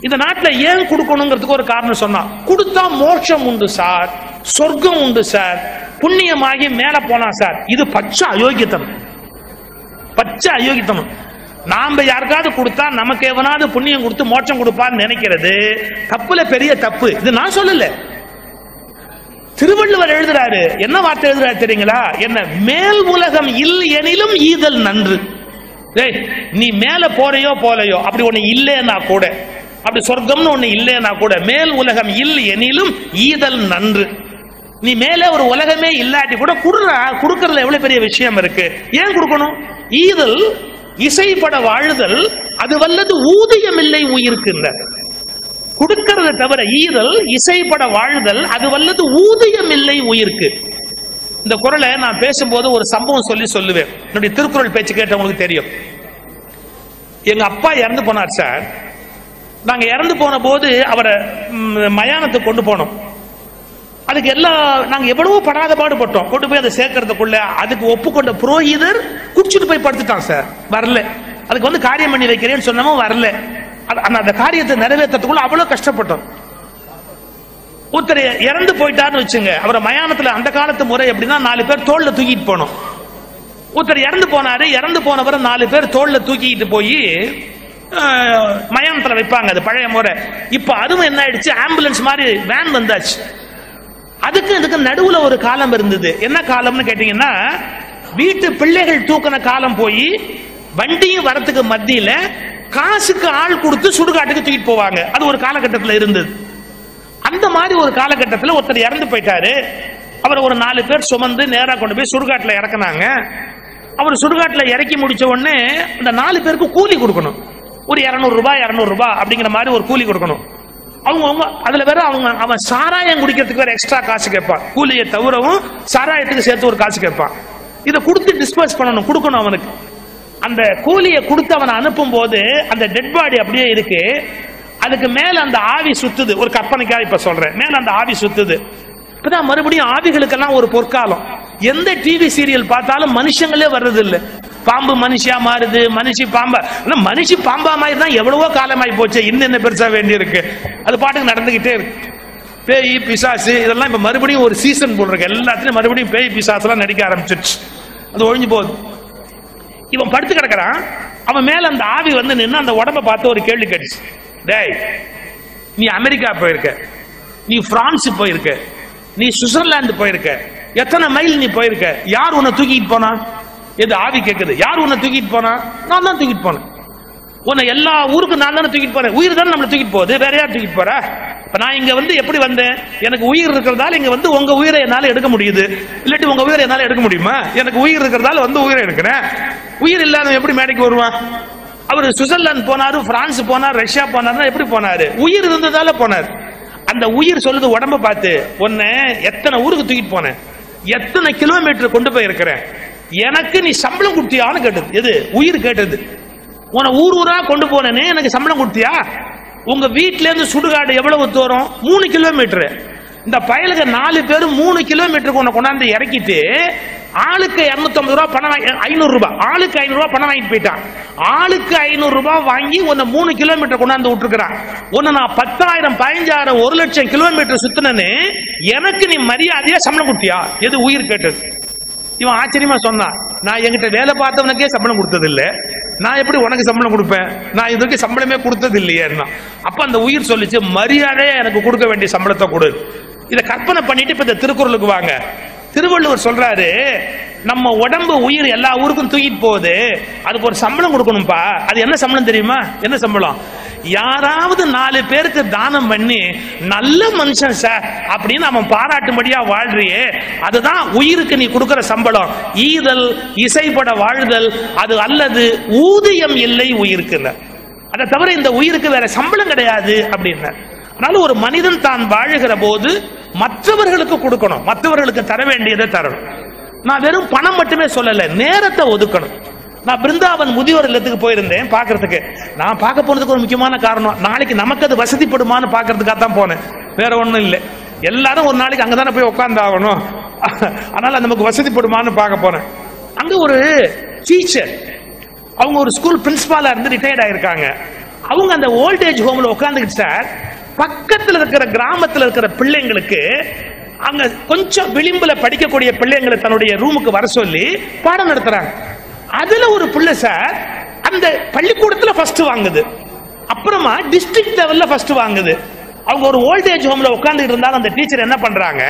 இந்த நாட்டில் ஏன் கொடுக்கணுங்கிறதுக்கு ஒரு காரணம் சொன்னா கொடுத்தா மோட்சம் உண்டு சார். சொர்க்கம் உண்டு சார். புண்ணியமாகி மேல போனா சார். இது பச்சை அயோக்கியத்தனம். பச்சை அயோக்கியத்தனம். நாம யாருக்காவது கொடுத்தா நமக்கு எவனாவது புண்ணியம் கொடுத்து மோட்சம் கொடுப்பான்னு நினைக்கிறது. தப்புல பெரிய தப்பு. இது நான் சொல்லல. திருவள்ளுவர் எழுதுறாரு. என்ன வார்த்தை எழுதுறாரு தெரியுங்களா? என்ன மேல் உலகம் இல் எனிலும் ஈதல் நன்று. டேய் நீ மேல போறையோ போலையோ அப்படி ஒண்ணு இல்லைன்னா கூட அப்படி சொர்க்கம்னு ஒண்ணு இல்லைன்னா கூட மேல் உலகம் இல் எனிலும் ஈதல் நன்று. நீ மேலே ஒரு உலகமே இல்லாட்டி கூட குடுறா குடுக்கறதுல எவ்வளவு பெரிய விஷயம் இருக்கு? ஏன் கொடுக்கணும்? ஈதல் இசைப்பட வாழுதல் அது வல்லது ஊதியம் இல்லை உயிருக்குன்றார் கொடுக்கறத தவிர ஈதல் இசைப்பட வாழ்தல் அது வல்லது ஊதியம் இல்லை உயிர்க்கு. இந்த குரலை நான் பேசும்போது ஒரு சம்பவம் சொல்லி சொல்லுவேன். என்னுடைய திருக்குறள் பேச்சு கேட்டவங்களுக்கு தெரியும். எங்க அப்பா இறந்து போனார் சார். நாங்க இறந்து போன போது அவரை மயானத்துக்கு கொண்டு போனோம். அதுக்கு எல்லா நாங்க எவ்வளவோ படாத பாடுபட்டோம். கொண்டு போய் அதை சேர்க்கறதுக்குள்ள அதுக்கு ஒப்புக்கொண்ட புரோகிதர் குடிச்சிட்டு போய் படுத்துட்டான் சார் வரல. அதுக்கு வந்து காரியம் பண்ணி வைக்கிறேன்னு சொன்னமும் வரல. அந்த- அந்த காரியத்தை நிறைவேற்றத்துக்குள்ள அவ்வளவு கஷ்டப்பட்டோம். ஒருத்தர் இறந்து போயிட்டாருன்னு வச்சுங்க அவரை மயானத்துல அந்த காலத்து முறை எப்படின்னா நாலு பேர் தோல்ல தூக்கிட்டு போனோம். ஒருத்தர் இறந்து போனாரு இறந்து போனவரை நாலு பேர் தோல்ல தூக்கிட்டு போய் மயானத்துல வைப்பாங்க அது பழைய முறை. இப்ப அதுவும் என்ன ஆயிடுச்சு ஆம்புலன்ஸ் மாதிரி வேன் வந்தாச்சு. அதுக்கு இதுக்கு நடுவுல ஒரு காலம் இருந்தது. என்ன காலம்னு கேட்டீங்கன்னா வீட்டு பிள்ளைகள் தூக்கின காலம் போய் வண்டியும் வரத்துக்கு மத்தியில காசுக்கு ஆள் கொடுத்து சுடுகாட்டுக்கு தூக்கிட்டு போவாங்க. அது ஒரு காலகட்டத்தில் இருந்தது. அந்த மாதிரி ஒரு காலகட்டத்தில் ஒருத்தர் இறந்து போயிட்டாரு. அவர் ஒரு நாலு பேர் சுமந்து நேராக கொண்டு போய் சுடுகாட்டில் இறக்குனாங்க. அவர் சுடுகாட்டில் இறக்கி முடிச்ச உடனே அந்த நாலு பேருக்கு கூலி கொடுக்கணும். ஒரு இரநூறுபா இரநூறுபா அப்படிங்கிற மாதிரி ஒரு கூலி கொடுக்கணும். அவங்க அவங்க அதுல வேற அவங்க அவன் சாராயம் குடிக்கிறதுக்கு வேற எக்ஸ்ட்ரா காசு கேட்பான். கூலியை தவிரவும் சாராயத்துக்கு சேர்த்து ஒரு காசு கேட்பான். இதை கொடுத்து டிஸ்பர்ஸ் பண்ணணும் கொடுக்கணும் அவனுக்கு. அந்த கூலியை கொடுத்து அவனை அனுப்பும் போது அந்த டெட் பாடி அப்படியே இருக்கு. அதுக்கு மேல அந்த ஆவி சுத்துது. ஒரு கற்பனைக்காக இப்ப சொல்றேன். மேல அந்த ஆவி சுத்துது. இப்பதான் மறுபடியும் ஆவிகளுக்கெல்லாம் ஒரு பொற்காலம். எந்த டிவி சீரியல் பார்த்தாலும் மனுஷங்களே வர்றது இல்லை பாம்பு மனுஷியா மாறுது மனுஷி பாம்பா. ஆனா மனுஷி பாம்பா மாதிரி தான் எவ்வளவோ காலமாய் போச்சு. இன்னும் என்ன பெருசா வேண்டியிருக்கு? அது பாட்டுக்கு நடந்துகிட்டே இருக்கு. பேய் பிசாசு இதெல்லாம் இப்போ மறுபடியும் ஒரு சீசன் போட்டிருக்கு. எல்லாத்துலையும் மறுபடியும் பேய் பிசாசுலாம் நடிக்க ஆரம்பிச்சிருச்சு. அது ஒழிஞ்சு போகுது. இவன் படுத்து கிடக்குறான். அவன் மேல அந்த ஆவி வந்து நின்று அந்த உடம்ப பார்த்து ஒரு கேள்வி கேட்டுச்சு. டேய் நீ அமெரிக்கா போயிருக்க. நீ பிரான்ஸ் போயிருக்க. நீ சுவிட்சர்லாந்து போயிருக்க. எத்தனை மைல் நீ போயிருக்க? யார் உன்னை தூக்கிட்டு போனா எது ஆவி கேட்குது யார் உன்னை தூக்கிட்டு போனா? நான் தான் தூக்கிட்டு போனேன். உன்னை எல்லா ஊருக்கும் நான் தானே தூக்கிட்டு போறேன் உயிர் தானே நம்மளை தூக்கிட்டு போகுது. வேற யார் தூக்கிட்டு போறா? இப்ப நான் இங்க வந்து எப்படி வந்தேன்? எனக்கு உயிர் இருக்கிறதால இங்க வந்து உங்க உயிரை என்னால எடுக்க முடியுது. இல்லாட்டி உங்க உயிரை என்னால எடுக்க முடியுமா? எனக்கு உயிர் இருக்கிறதால வந்து உயிரை எடுக்கிறேன். உயிர் இல்லாதவன் எப்படி மேடைக்கு வருவான்? அவர் சுவிட்சர்லாந்து போனாரு பிரான்ஸ் போனார் ரஷ்யா போனாருன்னா எப்படி போனாரு? உயிர் இருந்ததால போனார். அந்த உயிர் சொல்லுது உடம்ப பார்த்து உன்னை எத்தனை ஊருக்கு தூக்கிட்டு போனேன்? எத்தனை கிலோமீட்டர் கொண்டு போய் இருக்கிறேன் எனக்கு நீ சம்பளம் கொடுத்தியான்னு கேட்டது. எது? உயிர் கேட்டது. உன்னை ஊர் ஊரா கொண்டு போனேனே எனக்கு சம்பளம் கொடுத்தியா? உங்க வீட்ல இருந்து சுடுகாடு எவ்வளவு தூரம்? மூணு கிலோமீட்டர் இந்த பயலுக்கு நாலு பேரும் மூணு கிலோமீட்டருக்கு உன்னை கொண்டாந்து இறக்கிட்டு ஆளுக்கு இரநூத்தம்பது ரூபா பணம் ஐநூறு ரூபாய் ஆளுக்கு ஐநூறு ரூபாய் பணம் வாங்கிட்டு போயிட்டான். ஆளுக்கு ஐநூறு ரூபாய் வாங்கி உன்னை மூணு கிலோமீட்டர் கொண்டாந்து விட்டுருக்கிறான். உன்னை நான் பத்தாயிரம் பதினஞ்சாயிரம் ஒரு லட்சம் கிலோமீட்டர் சுத்தினேன்னு எனக்கு நீ மரியாதையா சம்பளம் கொடுத்தியா? எது? உயிர் கேட்டது. இவன் ஆச்சரியமா சொன்னான் நான் எங்கிட்ட வேலை பார்த்தவனுக்கே சம்பளம் கொடுத்தது இல்ல நான் எப்படி உனக்கு சம்பளம் கொடுப்பேன்? நான் இதுக்கு சம்பளமே கொடுத்தது இல்லையேன்னா அப்ப அந்த உயிர் சொல்லிச்சு மரியாதையா எனக்கு கொடுக்க வேண்டிய சம்பளத்தை கொடு. இதை கற்பனை பண்ணிட்டு இப்ப இந்த திருக்குறளுக்கு வாங்க. திருவள்ளுவர் சொல்றாரு நம்ம உடம்பு உயிர் எல்லா ஊருக்கும் தூக்கிட்டு போகுது. அதுக்கு ஒரு சம்பளம் கொடுக்கணும்ப்பா அது என்ன சம்பளம் தெரியுமா? என்ன சம்பளம்? யாராவது நாலு பேருக்கு தானம் பண்ணி நல்ல மனுஷன் சார் அப்படின்னு அவன் பாராட்டும்படியா வாழ்றியே அதுதான் உயிருக்கு நீ கொடுக்கிற சம்பளம். ஈதல் இசைப்பட வாழ்தல் அது அல்லது ஊதியம் இல்லை உயிருக்கு அதை தவிர இந்த உயிருக்கு வேற சம்பளம் கிடையாது அப்படின்னு. அதனால ஒரு மனிதன் தான் வாழுகிற போது மற்றவர்களுக்கு கொடுக்கணும். மற்றவர்களுக்கு தர வேண்டியதை தரணும். நான் வெறும் பணம் மட்டுமே சொல்லல நேரத்தை ஒதுக்கணும். நான் பிருந்தாவன் முதியோர் இல்லத்துக்கு போயிருந்தேன் பார்க்கறதுக்கு. நான் பார்க்க போனதுக்கு ஒரு முக்கியமான காரணம் நாளைக்கு நமக்கு அது வசதிப்படுமான்னு பார்க்கறதுக்காக தான் போனேன். வேற ஒன்றும் இல்லை. எல்லாரும் ஒரு நாளைக்கு அங்கே தானே போய் உட்காந்து ஆகணும் அதனால நமக்கு வசதிப்படுமான்னு பார்க்க போனேன். அங்க ஒரு டீச்சர் அவங்க ஒரு ஸ்கூல் பிரின்சிபாலா இருந்து ரிட்டையர்ட் ஆயிருக்காங்க. அவங்க அந்த ஓல்டேஜ் ஹோம்ல உட்காந்துக்கிட்டு சார் பக்கத்துல இருக்கிற கிராமத்துல இருக்கிற பிள்ளைங்களுக்கு அங்க கொஞ்சம் விளிம்புல படிக்கக்கூடிய பிள்ளைங்களை தன்னுடைய ரூமுக்கு வர சொல்லி பாடம் நடத்துறாங்க. அதுல ஒரு பிள்ளை சார் அந்த பள்ளிக்கூடத்துல ஃபர்ஸ்ட் வாங்குது. அப்புறமா டிஸ்ட்ரிக்ட் லெவல்ல ஃபர்ஸ்ட் வாங்குது. அவங்க ஒரு ஓல்டேஜ் ஹோம்ல உட்கார்ந்துட்டு இருந்தாலும் அந்த டீச்சர் என்ன பண்றாங்க?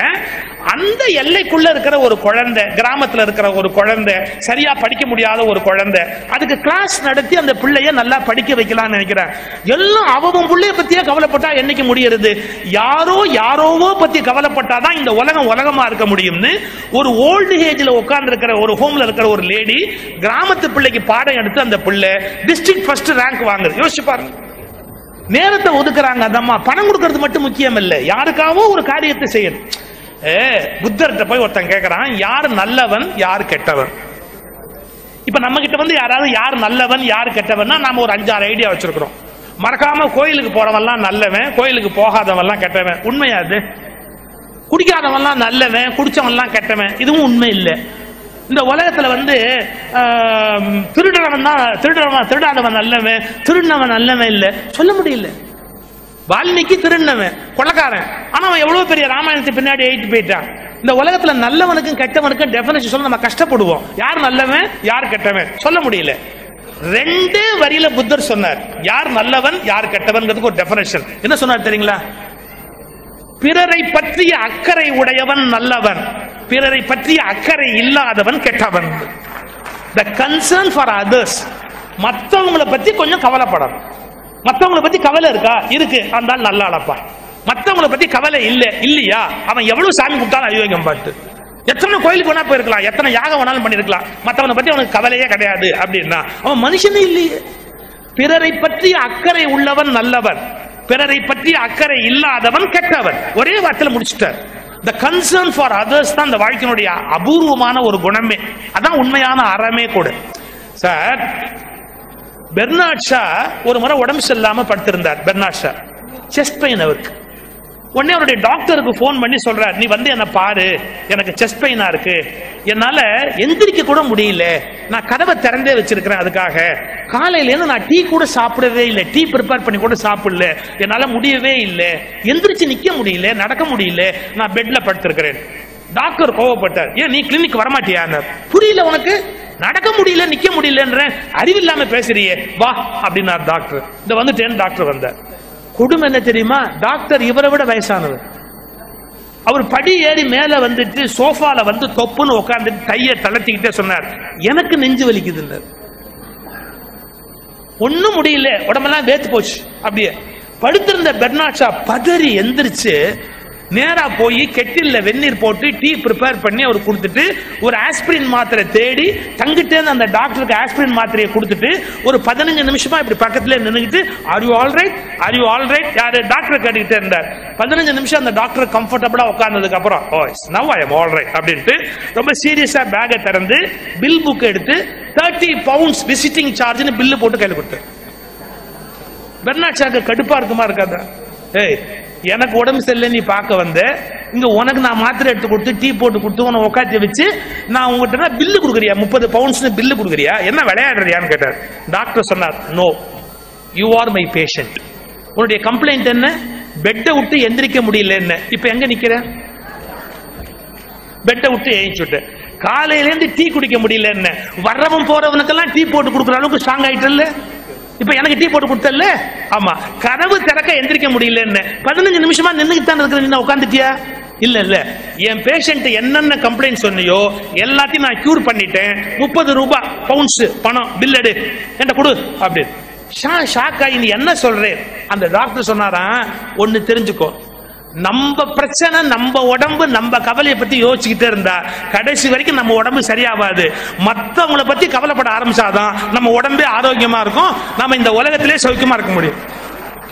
அந்த எல்லைக்குள்ள இருக்கிற ஒரு குழந்தை கிராமத்துல இருக்கிற ஒரு குழந்தை சரியா படிக்க முடியாத ஒரு குழந்தை அதுக்கு கிளாஸ் நடத்தி அந்த பிள்ளைய நல்லா படிக்க வைக்கலாம்னு நினைக்கிறேன் எல்லாம் அவன் பிள்ளைய பத்தியே கவலைப்பட்டா என்னைக்கு முடியறது? யாரோ யாரோவோ பத்தி கவலைப்பட்டாதான் இந்த உலகம் உலகமா இருக்க முடியும்னு ஒரு ஓல்டு ஏஜ்ல உட்கார்ந்து இருக்கிற ஒரு ஹோம்ல இருக்கிற ஒரு லேடி கிராமத்து பிள்ளைக்கு பாடம் எடுத்து அந்த பிள்ளை டிஸ்ட்ரிக்ட் ஃபர்ஸ்ட் ரேங்க் வாங்குது. யோசிச்சு பாருங்க. நேரத்தை ஒதுக்குறாங்க அதம்மா பணம் கொடுக்கறது மட்டும் முக்கியம் இல்ல யாருக்காவோ ஒரு காரியத்தை செய்யணும். ஏ புத்தர்கிட்ட போய் ஒருத்தன் கேட்கறான் யார் நல்லவன் யார் கெட்டவன்? இப்ப நம்ம கிட்ட வந்து யாராவது யார் நல்லவன் யார் கெட்டவன்னா நாம ஒரு அஞ்சாறு ஐடியா வச்சிருக்கிறோம். மறக்காம கோயிலுக்கு போறவன்லாம் நல்லவன் கோயிலுக்கு போகாதவன்லாம் கெட்டவன். உண்மையா அது? குடிக்காதவன்லாம் நல்லவன் குடிச்சவன்லாம் கெட்டவன். இதுவும் உண்மை இல்லை. இந்த உலகத்துல வந்து திருடனவன் தான் திருடனவன் திருடாதவன் நல்லவன் திருடினவன் நல்லவன் இல்ல. சொல்ல முடியல. வால்மீகி திருடினவன் கொள்ளக்காரன் ஆனா அவன் எவ்வளவு பெரிய ராமாயணத்தை பின்னாடி எழுதிட்டு போயிட்டான். இந்த உலகத்துல நல்லவனுக்கும் கெட்டவனுக்கும் டெபினேஷன் சொல்ல நம்ம கஷ்டப்படுவோம். யார் நல்லவன் யார் கெட்டவன்? சொல்ல முடியல. ரெண்டு வரியில புத்தர் சொன்னார். யார் நல்லவன் யார் கெட்டவன்ங்கிறதுக்கு ஒரு டெபினேஷன் என்ன சொன்னார் தெரியுங்களா? பிறரை பற்றிய அக்கறை உடையவன் நல்லவன். பிறரை பற்றிய அக்கறை இல்லாதவன் கெட்டவன். த கன்சர்ன் ஃபார் அதர்ஸ் மற்றவங்களை பத்தி கொஞ்சம் கவலைப்படணும். மற்றவங்களை பத்தி கவலை இருக்கா? இருக்கு. அந்த ஆள் நல்ல ஆளப்பா. மற்றவங்களை பத்தி கவலை இல்ல இல்லையா? அவன் எவ்வளவு சாமி கும்பிட்டாலும் அயோகம் பாட்டு. எத்தனை கோயிலுக்கு வேணா போயிருக்கலாம். எத்தனை யாகம் வேணாலும் பண்ணிருக்கலாம் மற்றவனை பத்தி அவனுக்கு கவலையே கிடையாது அப்படின்னா அவன் மனுஷனே இல்லையே. பிறரை பற்றி அக்கறை உள்ளவன் நல்லவன் பிறரை பற்றி அக்கறை இல்லாதவன் கெட்டவன். ஒரே வார்த்தையில முடிச்சுட்டார். த கன்சர்ன் ஃபார் அதர்ஸ் தான் இந்த வாழ்க்கையினுடைய அபூர்வமான ஒரு குணமே. அதான் உண்மையான அறமே கூட. சார் பெர்னாட் ஷா ஒரு முறை உடம்பு சரியில்லாம படுத்திருந்தார். Bernard Shaw. செஸ்ட் பெயின் அவருக்கு. உடனே அவருடைய டாக்டருக்கு ஃபோன் பண்ணி சொல்றார் நீ வந்து என்ன பாரு எனக்கு செஸ்ட் பெயினா இருக்கு. என்னால எந்திரிக்க கூட முடியல. நான் கதவை திறந்தே வச்சிருக்கிறேன் அதுக்காக. காலையில இருந்து நான் டீ கூட சாப்பிடவே இல்லை. டீ ப்ரிப்பேர் பண்ணி கூட சாப்பிடல. என்னால முடியவே இல்லை. எந்திரிச்சு நிக்க முடியல நடக்க முடியல. நான் பெட்ல படுத்திருக்கிறேன். டாக்டர் கோவப்பட்டார். ஏன் நீ கிளினிக் வரமாட்டியா புரியல உனக்கு. நடக்க முடியல நிக்க முடியலன்ற அறிவில்லாம பேசுறியே. வா அப்படின்னார் டாக்டர். இந்த வந்துட்டேன்னு டாக்டர் வந்தார். கொடுமை என்ன தெரியுமா? டாக்டர் இவரை விட வயசானவர். அவர் படி ஏறி மேல வந்துட்டு சோஃபால வந்து தொப்புன்னு உட்காந்துட்டு கையை தளர்த்திக்கிட்டே சொன்னார். எனக்கு நெஞ்சு வலிக்குதுன்னு ஒண்ணும் முடியல. உடம்பெல்லாம் வேத்து போச்சு. அப்படியே படுத்திருந்த பெர்னாட்ஷா பதறி எந்திரிச்சு நேரா போய் கெட்டில்ல வெந்நீர் போட்டு டீ ப்ரிப்பேர் பண்ணி அவர் கொடுத்துட்டு ஒரு ஆஸ்பிரின் மாத்திரை தேடி தங்கிட்டே அந்த டாக்டருக்கு ஆஸ்பிரின் மாத்திரையை கொடுத்துட்டு ஒரு பதினஞ்சு நிமிஷமா இப்படி பக்கத்துல நின்றுக்கிட்டு are you all right are you all right யாரு? டாக்டர் கேட்டுக்கிட்டே இருந்தார். பதினஞ்சு நிமிஷம் அந்த டாக்டர் கம்ஃபர்டபுளா உட்கார்ந்ததுக்கு அப்புறம் ஓ now I am all right அப்படின்ட்டு ரொம்ப சீரியஸா பேக்கை திறந்து பில் புக் எடுத்து தேர்ட்டி பவுண்ட்ஸ் விசிட்டிங் சார்ஜ்னு பில்லு போட்டு கையில் கொடுத்தார். பெர்னாட் சாக்கு கடுப்பா இருக்குமா இருக்காதா? ஏய் எனக்கு உடம்பு சரியில்லை நீ பார்க்க வந்த. இங்க உனக்கு நான் மாத்திரை எடுத்து கொடுத்து டீ போட்டு கொடுத்து உன உட்காந்து வச்சு நான் உங்ககிட்ட பில்லு கொடுக்குறியா? முப்பது பவுண்ட்ஸ் பில்லு கொடுக்குறியா? என்ன விளையாடுறியான்னு கேட்டார். டாக்டர் சொன்னார் no you are my patient உன்னுடைய கம்ப்ளைண்ட் என்ன? பெட்டை விட்டு எந்திரிக்க முடியல என்ன இப்ப எங்க நிக்கிற? பெட்டை விட்டு ஏஞ்சுட்டு காலையில இருந்து டீ குடிக்க முடியல என்ன வர்றவன் போறவனுக்கெல்லாம் டீ போட்டு கொடுக்குற அளவுக்கு ஸ்ட்ராங் ஆயிட்டல்ல. இப்ப எனக்கு டீ போட்டு கொடுத்தல ஆமா. கதவு திறக்க எந்திரிக்க முடியலன்னு. பதினஞ்சு நிமிஷமா நின்னுக்கிட்டு தான் இருக்கிற நீ உட்காந்துட்டியா இல்ல இல்ல. என் பேஷண்ட் என்னென்ன கம்ப்ளைண்ட் சொன்னியோ எல்லாத்தையும் நான் கியூர் பண்ணிட்டேன். முப்பது ரூபாய் பவுன்ஸ் பணம் பில் எடு. என்கிட்ட கொடு அப்படின்னு. ஷா ஷாக் ஆகி நீ என்ன சொல்றேன் அந்த டாக்டர் சொன்னாரா ஒன்னு தெரிஞ்சுக்கோ. நம்ம பிரச்சனை நம்ம உடம்பு நம்ம கவலையை பத்தி யோசிச்சுக்கிட்டே இருந்தா கடைசி வரைக்கும் நம்ம உடம்பு சரியாகாது மற்றவங்களை பத்தி கவலைப்பட ஆரம்பிச்சாதான் நம்ம உடம்பே ஆரோக்கியமா இருக்கும் நம்ம இந்த உலகத்திலே சௌக்கியமா இருக்க முடியும்.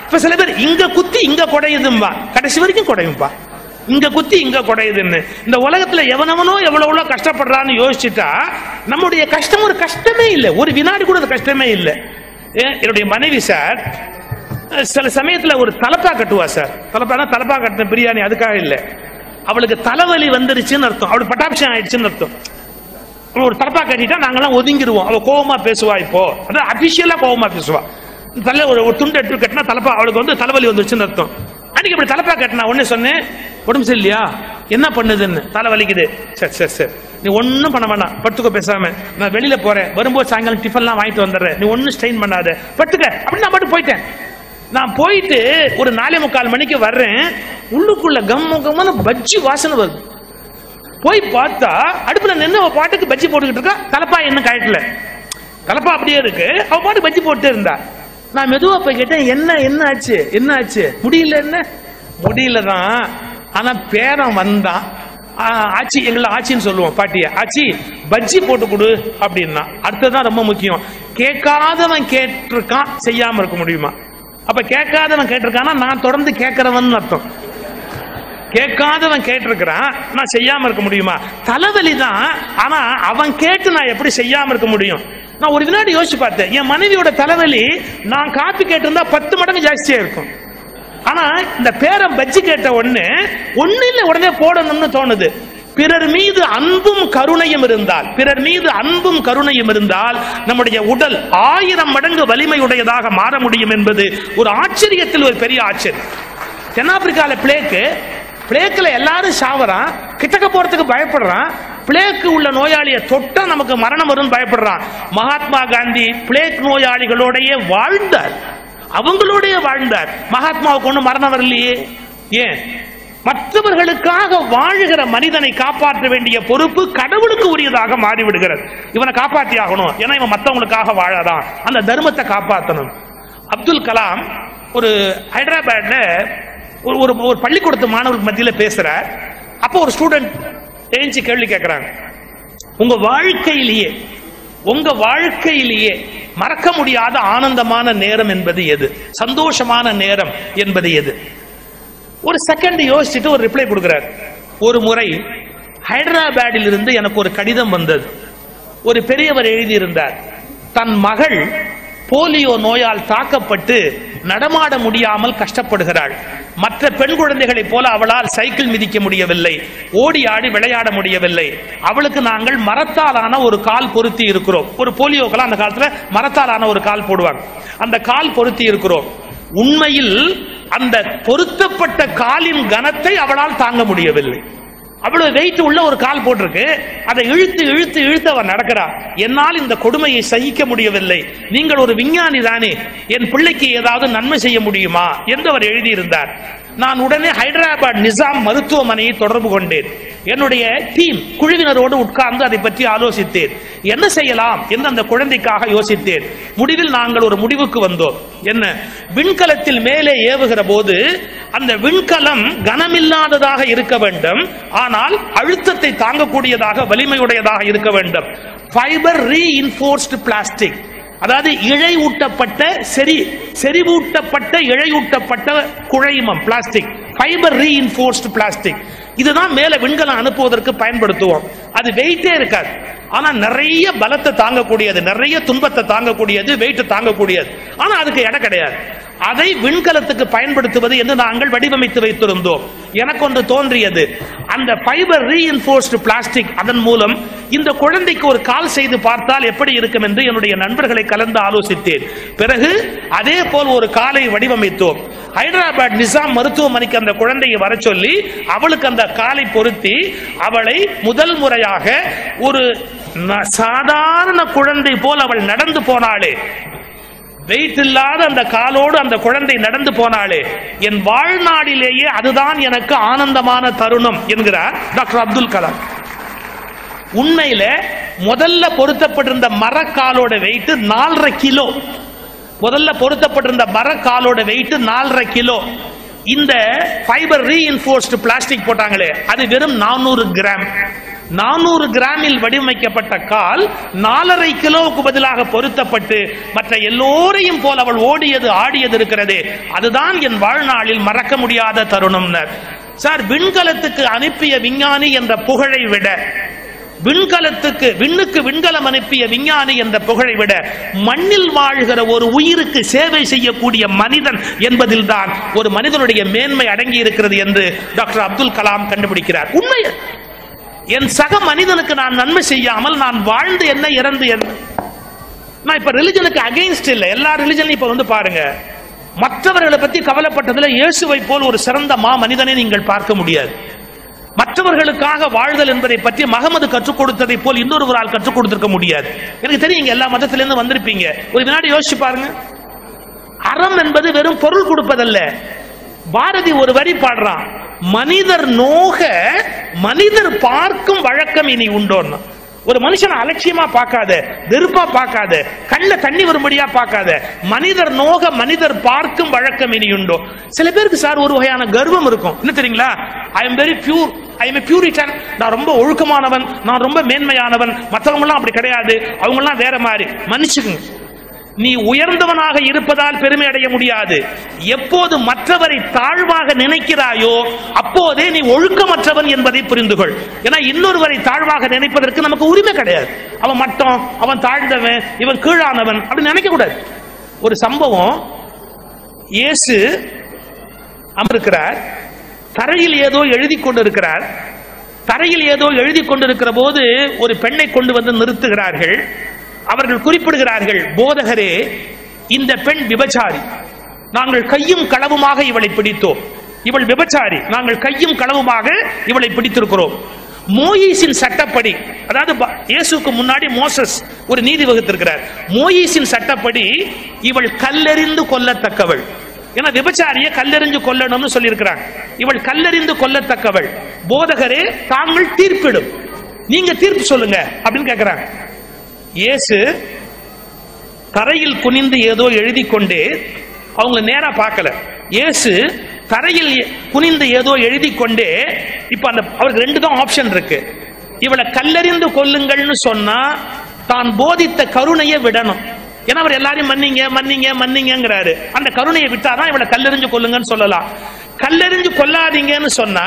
இப்ப சில பேர் இங்க குத்தி இங்க குடையுதும்பா. கடைசி வரைக்கும் குடையும்பா. இங்க குத்தி இங்க குடையுதுன்னு. இந்த உலகத்துல எவனவனோ எவ்வளவு கஷ்டப்படுறான்னு யோசிச்சுட்டா நம்முடைய கஷ்டம் ஒரு கஷ்டமே இல்லை. ஒரு வினாடி கூட அது கஷ்டமே இல்லை. என்னுடைய மனைவி சார் சில சமயத்தில் ஒரு தலப்பா கட்டுவா சார். தலப்பானா தலப்பா கட்டின பிரியாணி அதுக்காக இல்லை. அவளுக்கு தலைவலி வந்துருச்சுன்னு அர்த்தம். அவளுக்கு பட்டாபிஷம் ஆயிடுச்சுன்னு அர்த்தம். ஒரு தலப்பா கட்டிட்டா நாங்கெல்லாம் ஒதுங்கிடுவோம் அவள் கோபமா பேசுவா இப்போ. அதான் அபிஷியலா கோபமா பேசுவா. தலை ஒரு துண்டு எடுத்து கட்டினா தலப்பா அவளுக்கு வந்து தலைவலி வந்துருச்சுன்னு அர்த்தம். அன்னைக்கு இப்படி தலப்பா கட்டினா உடனே சொன்னேன் உடம்பு சரியில்லையா? என்ன பண்ணுதுன்னு? தலை வலிக்குது. சரி சரி சரி. நீ ஒன்றும் பண்ண வேண்டாம் படுத்துக்கோ பேசாம. நான் வெளியில போறேன். வரும்போது சாயங்காலம் டிஃபன்லாம் வாங்கிட்டு வந்துடுறேன். நீ ஒன்றும் ஸ்ட்ரெயின் பண்ணாத. படுத்துக்க. அப்படின்னு நான் மட்டும் போயிட்டேன். நான் போயிட்டு ஒரு நாலே முக்கால் மணிக்கு வர்றேன். உள்ளுக்குள்ள கம்ம கம்மன பஜ்ஜி வாசனை வருது. போய் பார்த்தா அடுப்புல நின்று அவ பாட்டுக்கு பஜ்ஜி போட்டுக்கிட்டு இருக்கா. தலப்பா என்ன கழட்டல. தலப்பா அப்படியே இருக்கு. அவ பாட்டு பஜ்ஜி போட்டு இருந்தா. நான் மெதுவா போய் கேட்டேன் என்ன என்ன ஆச்சு? என்ன ஆச்சு? முடியல என்ன? முடியல தான். ஆனா பேரன் வந்தான். ஆச்சி எங்களை ஆச்சின்னு சொல்லுவோம் பாட்டிய. ஆச்சி பஜ்ஜி போட்டு கொடு அப்படின்னா. அடுத்ததான் ரொம்ப முக்கியம். கேட்காதவன் கேட்டிருக்கான் செய்யாம இருக்க முடியுமா? அப்ப கேட்காதவன் கேட்டிருக்கானா? நான் தொடர்ந்து கேட்கிறவன் அர்த்தம். கேட்காதவன் கேட்டிருக்கிறான் நான் செய்யாம இருக்க முடியுமா? தலைவலி தான் ஆனா அவன் கேட்டு நான் எப்படி செய்யாம இருக்க முடியும்? நான் ஒரு வினாடி யோசிச்சு பார்த்தேன். என் மனைவியோட தலைவலி நான் காப்பி கேட்டிருந்தா பத்து மடங்கு ஜாஸ்தியா இருக்கும். ஆனா இந்த பேரன் பஜ்ஜி கேட்ட ஒண்ணு ஒண்ணு இல்ல உடனே போடணும்னு தோணுது. பிறர் மீது அன்பும் கருணையும் இருந்தால் பிறர் மீது அன்பும் கருணையும் இருந்தால் நம்முடைய உடல் ஆயிரம் மடங்கு வலிமையுடையதாக மாற முடியும் என்பது ஒரு ஆச்சரியத்தில் ஒரு பெரிய ஆச்சரியம். தென்னாப்பிரிக்கால பிளேக்கு பிளேக்கில் எல்லாரும் சாவறான் கிட்டக்க போறதுக்கு பயப்படுறான் பிளேக்கு உள்ள நோயாளியை தொட்டா நமக்கு மரணம் வரும்னு பயப்படுறான். மகாத்மா காந்தி பிளேக் நோயாளிகளோடைய வாழ்ந்தார். அவங்களோடைய வாழ்ந்தார். மகாத்மாவுக்கு ஒன்றும் மரணம் வரலையே. ஏன்? மற்றவர்களுக்காக வாழுகிற மனிதனை காப்பாற்ற வேண்டிய பொறுப்பு கடவுளுக்கு உரியதாக மாறிவிடுகிறது. இவனை காப்பாற்றி ஆகணும். ஏன்னா இவன் மற்றவங்களுக்காக வாழறான். அந்த தர்மத்தை காப்பாற்றணும் அப்துல் கலாம் ஒரு ஹைதராபாத்ல ஒரு ஒரு ஒரு பள்ளிக்கூடத்து மாணவர்களுக்கு மத்தியில பேசுற அப்போ ஒரு ஸ்டூடெண்ட் எழுந்து கேள்வி கேட்குறாங்க உங்க வாழ்க்கையிலேயே உங்க வாழ்க்கையிலேயே மறக்க முடியாத ஆனந்தமான நேரம் என்பது எது? சந்தோஷமான நேரம் என்பது எது? ஒரு செகண்ட் யோசிச்சுட்டு ஒரு ரிப்ளை கொடுக்குறாரு. ஒரு முறை ஹைதராபாத்தில் இருந்து எனக்கு ஒரு கடிதம் வந்தது. ஒரு பெரியவர் எழுதியிருந்தார் தன் மகள் போலியோ நோயால் தாக்கப்பட்டு நடமாட முடியாமல் கஷ்டப்படுகிறாள். மற்ற பெண் குழந்தைகளைப் போல அவளால் சைக்கிள் மிதிக்க முடியவில்லை. ஓடி ஆடி விளையாட முடியவில்லை. அவளுக்கு நாங்கள் மரத்தாலான ஒரு கால் பொருத்தி இருக்கிறோம். ஒரு போலியோக்கெல்லாம் அந்த காலத்தில் மரத்தாலான ஒரு கால் போடுவாங்க. அந்த கால் பொருத்தி இருக்கிறோம். உண்மையில் அந்த பொருத்தப்பட்ட காலின் கனத்தை அவளால் தாங்க முடியவில்லை. அவ்வளவு வெயிட் உள்ள ஒரு கால் போட்டிருக்கு. அதை இழுத்து இழுத்து இழுத்து அவன் நடக்கிறா. என்னால் இந்த கொடுமையை சகிக்க முடியவில்லை. நீங்கள் ஒரு விஞ்ஞானி தானே. என் பிள்ளைக்கு ஏதாவது நன்மை செய்ய முடியுமா? என்று அவர் எழுதியிருந்தார். நான் உடனே ஹைதராபாத் நிசாம் மருத்துவமனையை தொடர்பு கொண்டேன். என்னுடைய டீம் குழுவினரோடு உட்கார்ந்து அதை பற்றி ஆலோசித்தேன். என்ன செய்யலாம்? என்று அந்த குழந்தைக்காக யோசித்தேன். முடிவில் நாங்கள் ஒரு முடிவுக்கு வந்தோம். என்ன? விண்கலத்தில் மேலே ஏவுகிற போது அந்த விண்கலம் கனமில்லாததாக இருக்க வேண்டும். ஆனால் அழுத்தத்தை தாங்கக்கூடியதாக வலிமையுடையதாக இருக்க வேண்டும். ஃபைபர் ரீஇன்ஃபோர்ஸ்டு பிளாஸ்டிக் அதாவது இழையூட்டப்பட்ட செறி செறிவூட்டப்பட்ட இழையூட்டப்பட்ட குழைமம் பிளாஸ்டிக் ஃபைபர் ரீஇன்ஃபோர்ஸ்டு பிளாஸ்டிக் இதுதான் மேல விண்கலம் அனுப்புவதற்கு பயன்படுத்துவோம். அது வெயிட்டே இருக்காது. ஆனா நிறைய பலத்தை தாங்கக்கூடியது நிறைய துன்பத்தை தாங்கக்கூடியது வெயிட்டை தாங்கக்கூடியது. ஆனா அதுக்கு இடம் கிடையாது. அதை விண்கலத்துக்கு பயன்படுத்துவது என்று நாங்கள் வடிவமைத்து வைத்திருந்தோம். எனக்கு ஒன்று தோன்றியது. அந்த ஃபைபர் ரீஇன்ஃபோர்ஸ்டு பிளாஸ்டிக் அதன் மூலம் இந்த குழந்தைக்கு ஒரு கால் செய்து பார்த்தால் எப்படி இருக்கும் என்று என்னுடைய நண்பர்களை கலந்து ஆலோசித்தேன். பிறகு அதே போல் ஒரு காலை வடிவமைத்தோம். ஹைதராபாத் நிசாம் மருத்துவமனைக்கு அந்த குழந்தையை வர சொல்லி அவளுக்கு அந்த காலை பொருத்தி அவளை முதல் முறையாக ஒரு ந- சாதாரண குழந்தை போல் அவள் நடந்து போனாளே. வெயிட் இல்லாத அந்த காலோடு அந்த குழந்தை நடந்து போனாலே என் வாழ்நாளிலேயே அதுதான் எனக்கு ஆனந்தமான தருணம் என்கிறார் டாக்டர் அப்துல் கலாம். உண்மையில முதல்ல பொருத்தப்பட்டிருந்த மரக்காலோட வெயிட் நாலரை கிலோ. முதல்ல பொருத்தப்பட்டிருந்த மரக்காலோட வெயிட் நாலரை கிலோ. இந்த ஃபைபர் ரீஇன்ஃபோர்ஸ்டு பிளாஸ்டிக் போட்டாங்களே அது வெறும் நானூறு கிராம் நானூறு கிராமில் வடிவமைக்கப்பட்ட கால் நாலரை கிலோவுக்கு பதிலாக பொருத்தப்பட்டு மற்ற எல்லோரையும் போல் அவள் ஓடியது ஆடியது இருக்கிறது. அதுதான் என் வாழ்நாளில் மறக்க முடியாத தருணம்னர். சார் விண்கலத்துக்கு அனுப்பிய விஞ்ஞானி என்ற புகழை விட விண்கலத்துக்கு விண்ணுக்கு விண்கலம் அனுப்பிய விஞ்ஞானி என்ற புகழை விட மண்ணில் வாழ்கிற ஒரு உயிருக்கு சேவை செய்யக்கூடிய மனிதன் என்பதில் தான் ஒரு மனிதனுடைய மேன்மை அடங்கி இருக்கிறது என்று டாக்டர் அப்துல் கலாம் கண்டுபிடிக்கிறார். உண்மை என் சக மனிதனுக்கு நான் நன்மை செய்யாமல் நான் வாழ்ந்து என்ன இறந்து என்ன நான் இப்ப ரிலிஜனுக்கு அகைன்ஸ்ட் இல்லை. எல்லா ரிலிஜனும் இப்ப வந்து பாருங்க. மற்றவர்களை பத்தி கவலைப்பட்டதுல இயேசுவை போல் ஒரு சிறந்த மா மனிதனை நீங்கள் பார்க்க முடியாது. மற்றவர்களுக்காக வாழ்தல் என்பதை பற்றி மகமது கற்றுக் கொடுத்ததை போல் இன்னொருவரால் கற்றுக் கொடுத்திருக்க முடியாது. எனக்கு தெரியும் இங்க எல்லா மதத்திலிருந்து வந்திருப்பீங்க. ஒரு வினாடி யோசிச்சு பாருங்க. அறம் என்பது வெறும் பொருள் கொடுப்பதல்ல. பாரதி ஒரு வரி பாடுறான். மனிதர் நோக மனிதர் பார்க்கும் வழக்கம் இனி உண்டோன்னு. ஒரு மனுஷனை அலட்சியமா பார்க்காத வெறுப்பா பார்க்காத கண்ணில் தண்ணி வரும்படியா பார்க்காத மனிதர் நோக மனிதர் பார்க்கும் வழக்கம் இனி உண்டோ? சில பேருக்கு சார் ஒரு வகையான கர்வம் இருக்கும். என்ன தெரியுங்களா? I am very pure I am puritan நான் ரொம்ப ஒழுக்கமானவன். நான் ரொம்ப மேன்மையானவன். மற்றவங்களாம் அப்படி கிடையாது. அவங்கெல்லாம் வேற மாதிரி. மன்னிச்சுக்குங்க. நீ உயர்ந்தவனாக இருப்பதால் பெருமை அடைய முடியாது. எப்போது மற்றவரை தாழ்வாக நினைக்கிறாயோ அப்போதே நீ ஒழுக்கமற்றவன் என்பதை புரிந்து கொள் ஏன்னா இன்னொருவரை தாழ்வாக நினைப்பதற்கு நமக்கு உரிமை கிடையாது. அவன் மட்டம் அவன் தாழ்ந்தவன் இவன் கீழானவன் அப்படின்னு நினைக்க கூடாது ஒரு சம்பவம் இயேசு அமர்க்கிறார் தரையில் ஏதோ எழுதி கொண்டிருக்கிறார். தரையில் ஏதோ எழுதி கொண்டிருக்கிற போது ஒரு பெண்ணை கொண்டு வந்து நிறுத்துகிறார்கள். அவர்கள் குறிப்பிடுகிறார்கள் போதகரே இந்த பெண் விபச்சாரி. நாங்கள் கையும் களவுமாக இவளை பிடித்தோம். இவள் விபச்சாரி. நாங்கள் கையும் களவுமாக இவளை பிடித்திருக்கிறோம். மோயிஸின் சட்டப்படி அதாவது இயேசுக்கு இயேசுவுக்கு முன்னாடி மோசஸ் ஒரு நீதி வகுத்திருக்கிறார். மோயிஸின் சட்டப்படி இவள் கல்லெறிந்து கொல்லத்தக்கவள். ஏன்னா விபச்சாரியை கல்லெறிஞ்சு கொல்லணும்னு சொல்லியிருக்கிறாங்க. இவள் கல்லெறிந்து கொல்லத்தக்கவள். போதகரே தாங்கள் தீர்ப்பிடும். நீங்க தீர்ப்பு சொல்லுங்க அப்படின்னு கேட்கிறாங்க இயேசு தரையில் குனிந்து ஏதோ எழுதி கொண்டே அவங்க நேரா பார்க்கல. இயேசு தரையில் குனிந்து ஏதோ எழுதி கொண்டே இப்ப அந்த அவருக்கு ரெண்டு தான் ஆப்ஷன் இருக்கு. இவளை கல்லறிந்து கொல்லுங்கள்னு சொன்னா தான் போதித்த கருணையை விடணும். ஏன்னா அவர் எல்லாரையும் மன்னிங்க மன்னிங்க மன்னிங்கிறாரு அந்த கருணையை விட்டாதான் இவளை கல்லெறிஞ்சு கொல்லுங்கன்னு சொல்லலாம். கல்லெறிஞ்சு கொல்லாதீங்கன்னு சொன்னா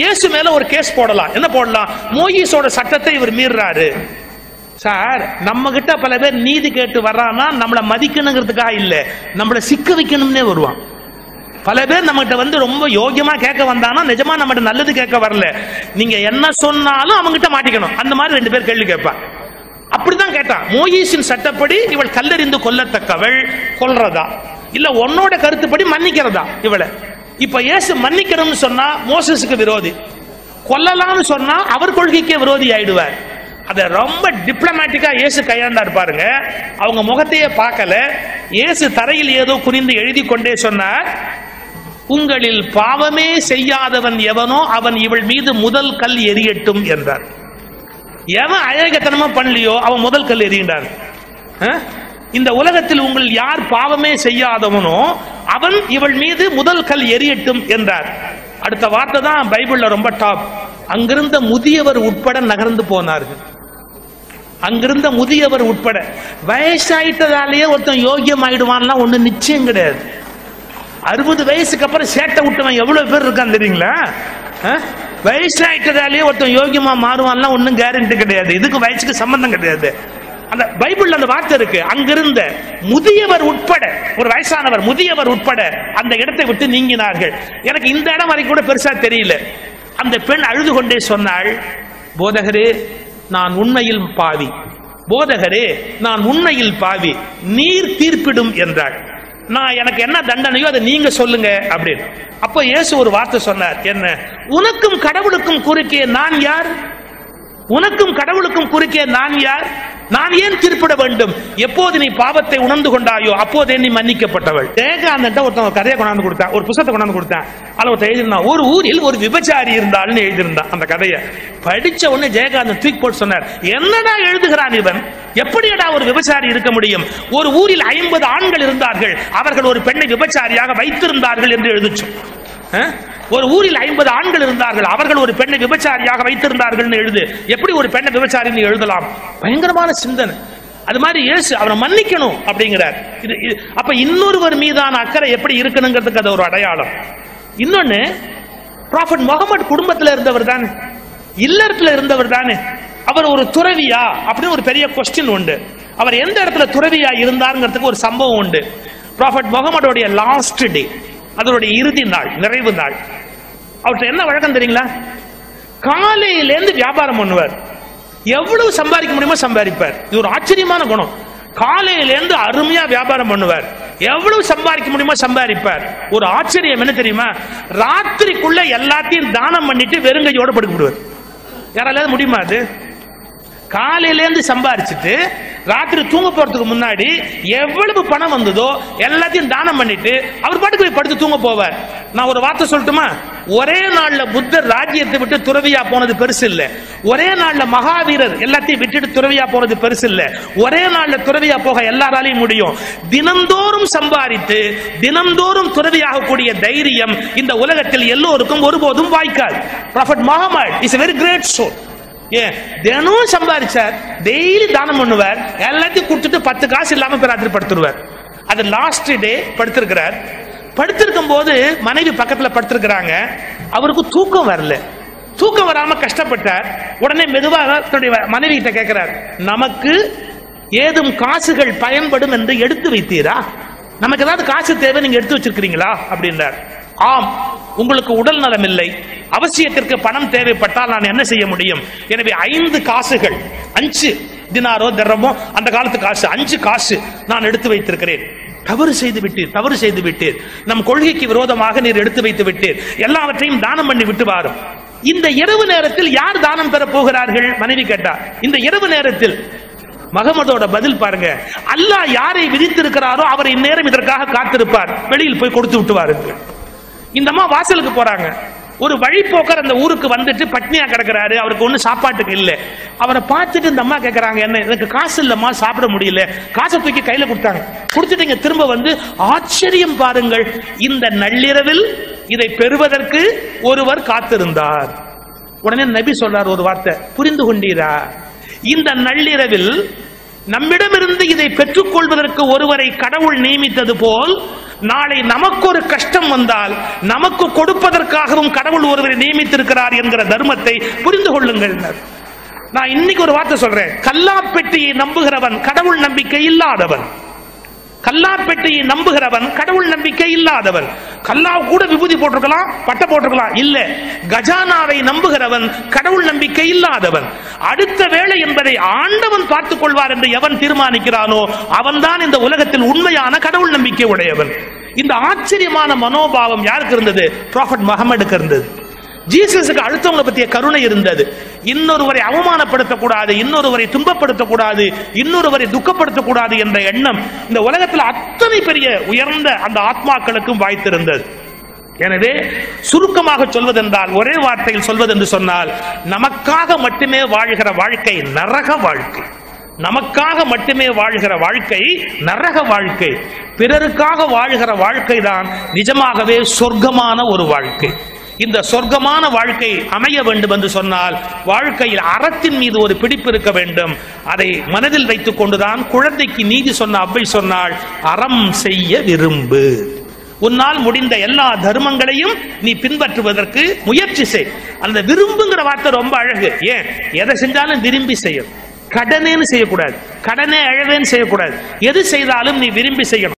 இயேசு மேல ஒரு கேஸ் போடலாம். என்ன போடலாம்? மோயிஸோட சட்டத்தை இவர் மீறாரு சார் நம்ம கிட்ட பல பேர் நீதி கேட்டு வர்றான்னா நம்மளை மதிக்கணுங்கிறதுக்காக இல்ல. நம்மளை சிக்க வைக்கணும்னே வருவான். பல பேர் நம்மகிட்ட வந்து ரொம்ப யோகியமா கேட்க வந்தானா நிஜமா நம்மகிட்ட நல்லது கேட்க வரல. நீங்க என்ன சொன்னாலும் அவங்ககிட்ட மாட்டிக்கணும். அந்த மாதிரி ரெண்டு பேர் கேள்வி கேட்பான். அப்படிதான் கேட்டான். மோயிஸின் சட்டப்படி இவள் கல்லறிந்து கொல்லத்தக்கவள் கொல்றதா? இல்ல உன்னோட கருத்துப்படி மன்னிக்கிறதா இவளை? இப்ப ஏசு மன்னிக்கணும்னு சொன்னா மோசஸுக்கு விரோதி. கொல்லலாம்னு சொன்னா அவர் கொள்கைக்கே விரோதி ஆயிடுவார். அதை ரொம்ப டிப்ளமேட்டிக்கா இயேசு கையாண்டார் பாருங்க. அவங்க முகத்தையே பார்க்கல. இயேசு தரையில் ஏதோ குறிந்து எழுதி கொண்டே சொன்னார் உங்களில் பாவமே செய்யாதவன் எவனோ அவன் இவள் மீது முதல் கல் எரியட்டும் என்றார். எவன் அழகத்தனமா பண்ணலையோ அவன் முதல் கல் எறிகின்றார் இந்த உலகத்தில் உங்கள் யார் பாவமே செய்யாதவனோ அவன் இவள் மீது முதல் கல் எரியட்டும் என்றார். அடுத்த வார்த்தை தான் பைபிள்ல ரொம்ப டாப் அங்கிருந்த முதியவர் உட்பட நகர்ந்து போனார்கள். அங்கிருந்த முதியவர் உட்பட வயசாயிட்டதாலேயே ஒருத்தன் யோகியம் ஆயிடுவான்லாம் ஒன்றும் நிச்சயம் கிடையாது. அறுபது வயசுக்கு அப்புறம் சேட்டை விட்டவன் எவ்வளோ பேர் இருக்கான் தெரியுங்களா? வயசாயிட்டதாலேயே ஒருத்தன் யோகியமா மாறுவான்லாம் ஒன்றும் கேரண்டி கிடையாது. இதுக்கு வயசுக்கு சம்பந்தம் கிடையாது. அந்த பைபிள் அந்த வார்த்தை இருக்கு. அங்கிருந்த முதியவர் உட்பட ஒரு வயசானவர் முதியவர் உட்பட அந்த இடத்தை விட்டு நீங்கினார்கள். எனக்கு இந்த இடம் வரைக்கும் கூட பெருசா தெரியல. அந்த பெண் அழுது கொண்டே சொன்னாள் போதகரே நான் உண்மையில் பாவி. போதகரே நான் உண்மையில் பாவி. நீர் தீர்ப்பிடும் என்றாள் நான் எனக்கு என்ன தண்டனையோ அதை நீங்க சொல்லுங்க அப்படின்னு. அப்போ இயேசு ஒரு வார்த்தை சொன்னார் என்ன? உனக்கும் கடவுளுக்கும் குறுக்கே நான் யார்? உனக்கும் கடவுளுக்கும் குறுக்கே நான் யார்? நான் ஏன் திருப்பிட வேண்டும்? எப்போது நீ பாவத்தை உணர்ந்து கொண்டாயோ அப்போதே நீ மன்னிக்கப்பட்டவள். ஜெயகாந்தன் ஒருத்தன் கதையை கொண்டாந்து கொடுத்தான் ஒரு புத்தகத்தை கொண்டாந்து கொடுத்தான். அதுல ஒருத்தன் எழுதியிருந்தான் ஒரு ஊரில் ஒரு விபச்சாரி இருந்தாள்னு எழுதியிருந்தான் அந்த கதையை. படிச்ச உடனே ஜெயகாந்தன் தூக்கி போட்டு சொன்னார் என்னடா எழுதுகிறான் இவன்? எப்படியடா ஒரு விபச்சாரி இருக்க முடியும்? ஒரு ஊரில் ஐம்பது ஆண்கள் இருந்தார்கள் அவர்கள் ஒரு பெண்ணை விபச்சாரியாக வைத்திருந்தார்கள் என்று எழுதிச்சோம் ஒரு ஊரில் ஐம்பது ஆண்கள் இருந்தார்கள். அவர்கள் ஒரு பெண்ணை விபச்சாரியாக வைத்திருந்தார்கள் எழுது. எப்படி ஒரு பெண்ணை விபச்சாரின்னு எழுதலாம்? பயங்கரமான சிந்தனை. அது மாதிரி இயேசு அவரை மன்னிக்கணும் அப்படிங்கிறார். இது அப்ப இன்னொருவர் மீதான அக்கறை எப்படி இருக்கணுங்கிறதுக்கு அது ஒரு அடையாளம். இன்னொன்னு ப்ராஃபட் முகமது குடும்பத்தில் இருந்தவர் தானே. இல்லறத்துல இருந்தவர் தானே. அவர் ஒரு துறவியா? அப்படின்னு ஒரு பெரிய கொஸ்டின் உண்டு. அவர் எந்த இடத்துல துறவியா இருந்தாருங்கிறதுக்கு ஒரு சம்பவம் உண்டு. ப்ராஃபட் முகமதுடைய லாஸ்ட் டே அதனுடைய இறுதி நாள் நிறைவு நாள். அவற்றை என்ன வழக்கம் தெரியுங்களா? காலையிலேருந்து வியாபாரம் பண்ணுவார். எவ்வளவு சம்பாதிக்க முடியுமோ சம்பாதிப்பார். இது ஒரு ஆச்சரியமான குணம். காலையிலேருந்து அருமையா வியாபாரம் பண்ணுவார். எவ்வளவு சம்பாதிக்க முடியுமோ சம்பாதிப்பார். ஒரு ஆச்சரியம் என்ன தெரியுமா? ராத்திரிக்குள்ள எல்லாத்தையும் தானம் பண்ணிட்டு வெறுங்கையோட படுக்க விடுவார். யாரால முடியுமா அது? காலையிலேருந்து சம்பாரிச்சுட்டு ராத்திரி தூங்க போறதுக்கு முன்னாடி எவ்வளவு பணம் வந்ததோ எல்லாத்தையும் தானம் பண்ணிட்டு அவர் பாட்டுக்கு போய் படுத்து தூங்க போவார். நான் ஒரு வார்த்தை சொல்லட்டுமா? ஒரே நாள்ல புத்தர் ராஜ்யத்தை விட்டு துறவியா போனது பெருசு இல்ல. ஒரே நாள்ல மகாவீரர் எல்லாத்தையும் விட்டுட்டு துறவியா போனது பெருசு இல்ல. ஒரே நாள்ல துறவியா போக எல்லாராலையும் முடியும். தினந்தோறும் சம்பாதித்து தினந்தோறும் துறவியாகக்கூடிய தைரியம் இந்த உலகத்தில் எல்லோருக்கும் ஒருபோதும் வாய்க்காது. Prophet Muhammad is very great soul ஏன் தினம் சம்பாதிச்சார் டெய்லி தானம் பண்ணுவார் எல்லாத்தையும் கொடுத்துட்டு பத்து காசு இல்லாம பிராத்திரி படுத்துருவார். அது லாஸ்ட் டே படுத்திருக்கிறார். படுத்திருக்கும் போது மனைவி பக்கத்துல படுத்திருக்கிறாங்க. அவருக்கு தூக்கம் வரல. தூக்கம் வராம கஷ்டப்பட்டார். உடனே மெதுவாக தன்னுடைய மனைவி கிட்ட கேட்கிறார் நமக்கு ஏதும் காசுகள் பயன்படும் என்று எடுத்து வைத்தீரா? நமக்கு ஏதாவது காசு தேவை நீங்க எடுத்து வச்சிருக்கிறீங்களா? அப்படின்றார். ஆம் உங்களுக்கு உடல் நலம் இல்லை அவசியத்திற்கு பணம் தேவைப்பட்டால் நான் என்ன செய்ய முடியும்? எனவே ஐந்து காசுகள் அஞ்சு தினாரோ திரமோ அந்த காலத்து காசு அஞ்சு காசு நான் எடுத்து வைத்திருக்கிறேன். தவறு செய்து விட்டீர் தவறு செய்து விட்டீர். நம் கொள்கைக்கு விரோதமாக நீர் எடுத்து வைத்து விட்டீர். எல்லாவற்றையும் தானம் பண்ணி விட்டு வாரும். இந்த இரவு நேரத்தில் யார் தானம் பெற போகிறார்கள்? மனைவி கேட்டார் இந்த இரவு நேரத்தில் மகமதோட பதில் பாருங்க. அல்லாஹ் யாரை விதித்திருக்கிறாரோ அவர் இந்நேரம் இதற்காக காத்திருப்பார். வெளியில் போய் கொடுத்து விட்டுவாரு இந்த அம்மா வாசலுக்கு போறாங்க. ஒரு வழிப்போக்கர் அந்த ஊருக்கு வந்துட்டு பட்னியா கிடக்குறாரு. அவருக்கு ஒண்ணு சாப்பாட்டுக்கு இல்ல. அவரை பார்த்துட்டு இந்த அம்மா கேக்குறாங்க என்ன எனக்கு காசு இல்லம்மா சாப்பிட முடியல. காசை தூக்கி கையில கொடுத்தாங்க. கொடுத்துட்டு திரும்ப வந்து ஆச்சரியம் பாருங்கள் இந்த நள்ளிரவில் இதை பெறுவதற்கு ஒருவர் காத்திருந்தார். உடனே நபி சொல்றார் ஒரு வார்த்தை புரிந்து கொண்டீரா? இந்த நள்ளிரவில் நம்மிடமிருந்து இதை பெற்றுக்கொள்வதற்கு ஒருவரை கடவுள் நியமித்தது போல் நாளை நமக்கு ஒரு கஷ்டம் வந்தால் நமக்கு கொடுப்பதற்காகவும் கடவுள் ஒருவரை நியமித்திருக்கிறார் என்கிற தர்மத்தை புரிந்து கொள்ளுங்கள். நான் இன்னைக்கு ஒரு வார்த்தை சொல்றேன். கல்லாப்பெட்டியை நம்புகிறவன் கடவுள் நம்பிக்கை இல்லாதவன். கல்லாப்பெட்டியை நம்புகிறவன் கடவுள் நம்பிக்கை இல்லாதவன். கல்லா கூட விபூதி போட்டிருக்கலாம் பட்டை போட்டிருக்கலாம் இல்ல. கஜானாவை நம்புகிறவன் கடவுள் நம்பிக்கை இல்லாதவன். அடுத்த வேளை என்பதை ஆண்டவன் பார்த்துக் கொள்வார் என்று எவன் தீர்மானிக்கிறானோ அவன்தான் இந்த உலகத்தில் உண்மையான கடவுள் நம்பிக்கை உடையவன். இந்த ஆச்சரியமான மனோபாவம் யாருக்கு இருந்தது? ப்ராஃபட் மஹமடுக்கு இருந்தது. ஜீசஸுக்கு அடுத்தவங்களை பற்றிய கருணை இருந்தது. இன்னொருவரை அவமானப்படுத்தக்கூடாது இன்னொருவரை துன்பப்படுத்தக்கூடாது இன்னொருவரை துக்கப்படுத்தக்கூடாது என்ற எண்ணம் இந்த உலகத்தில் அத்தனை பெரிய உயர்ந்த அந்த ஆத்மாக்களுக்கும் வாய்த்திருந்தது. எனவே சுருக்கமாக சொல்வதென்றால் ஒரே வார்த்தையில் சொல்வதென்று சொன்னால் நமக்காக மட்டுமே வாழ்கிற வாழ்க்கை நரக வாழ்க்கை. நமக்காக மட்டுமே வாழ்கிற வாழ்க்கை நரக வாழ்க்கை. பிறருக்காக வாழ்கிற வாழ்க்கை தான் நிஜமாகவே சொர்க்கமான ஒரு வாழ்க்கை. இந்த சொர்க்கமான வாழ்க்கை அமைய வேண்டும் என்று சொன்னால் வாழ்க்கையில் அறத்தின் மீது ஒரு பிடிப்பு இருக்க வேண்டும். அதை மனதில் வைத்துக் கொண்டுதான் குழந்தைக்கு நீதி சொன்ன அவ்வை சொன்னால் அறம் செய்ய விரும்பு. உன்னால் முடிந்த எல்லா தர்மங்களையும் நீ பின்பற்றுவதற்கு முயற்சி செய். அந்த விரும்புங்கிற வார்த்தை ரொம்ப அழகு. ஏன்? எதை செஞ்சாலும் விரும்பி செய்யும். கடனேன்னு செய்யக்கூடாது. கடனே அழவேன்னு செய்யக்கூடாது. எது செய்தாலும் நீ விரும்பி செய்யணும்.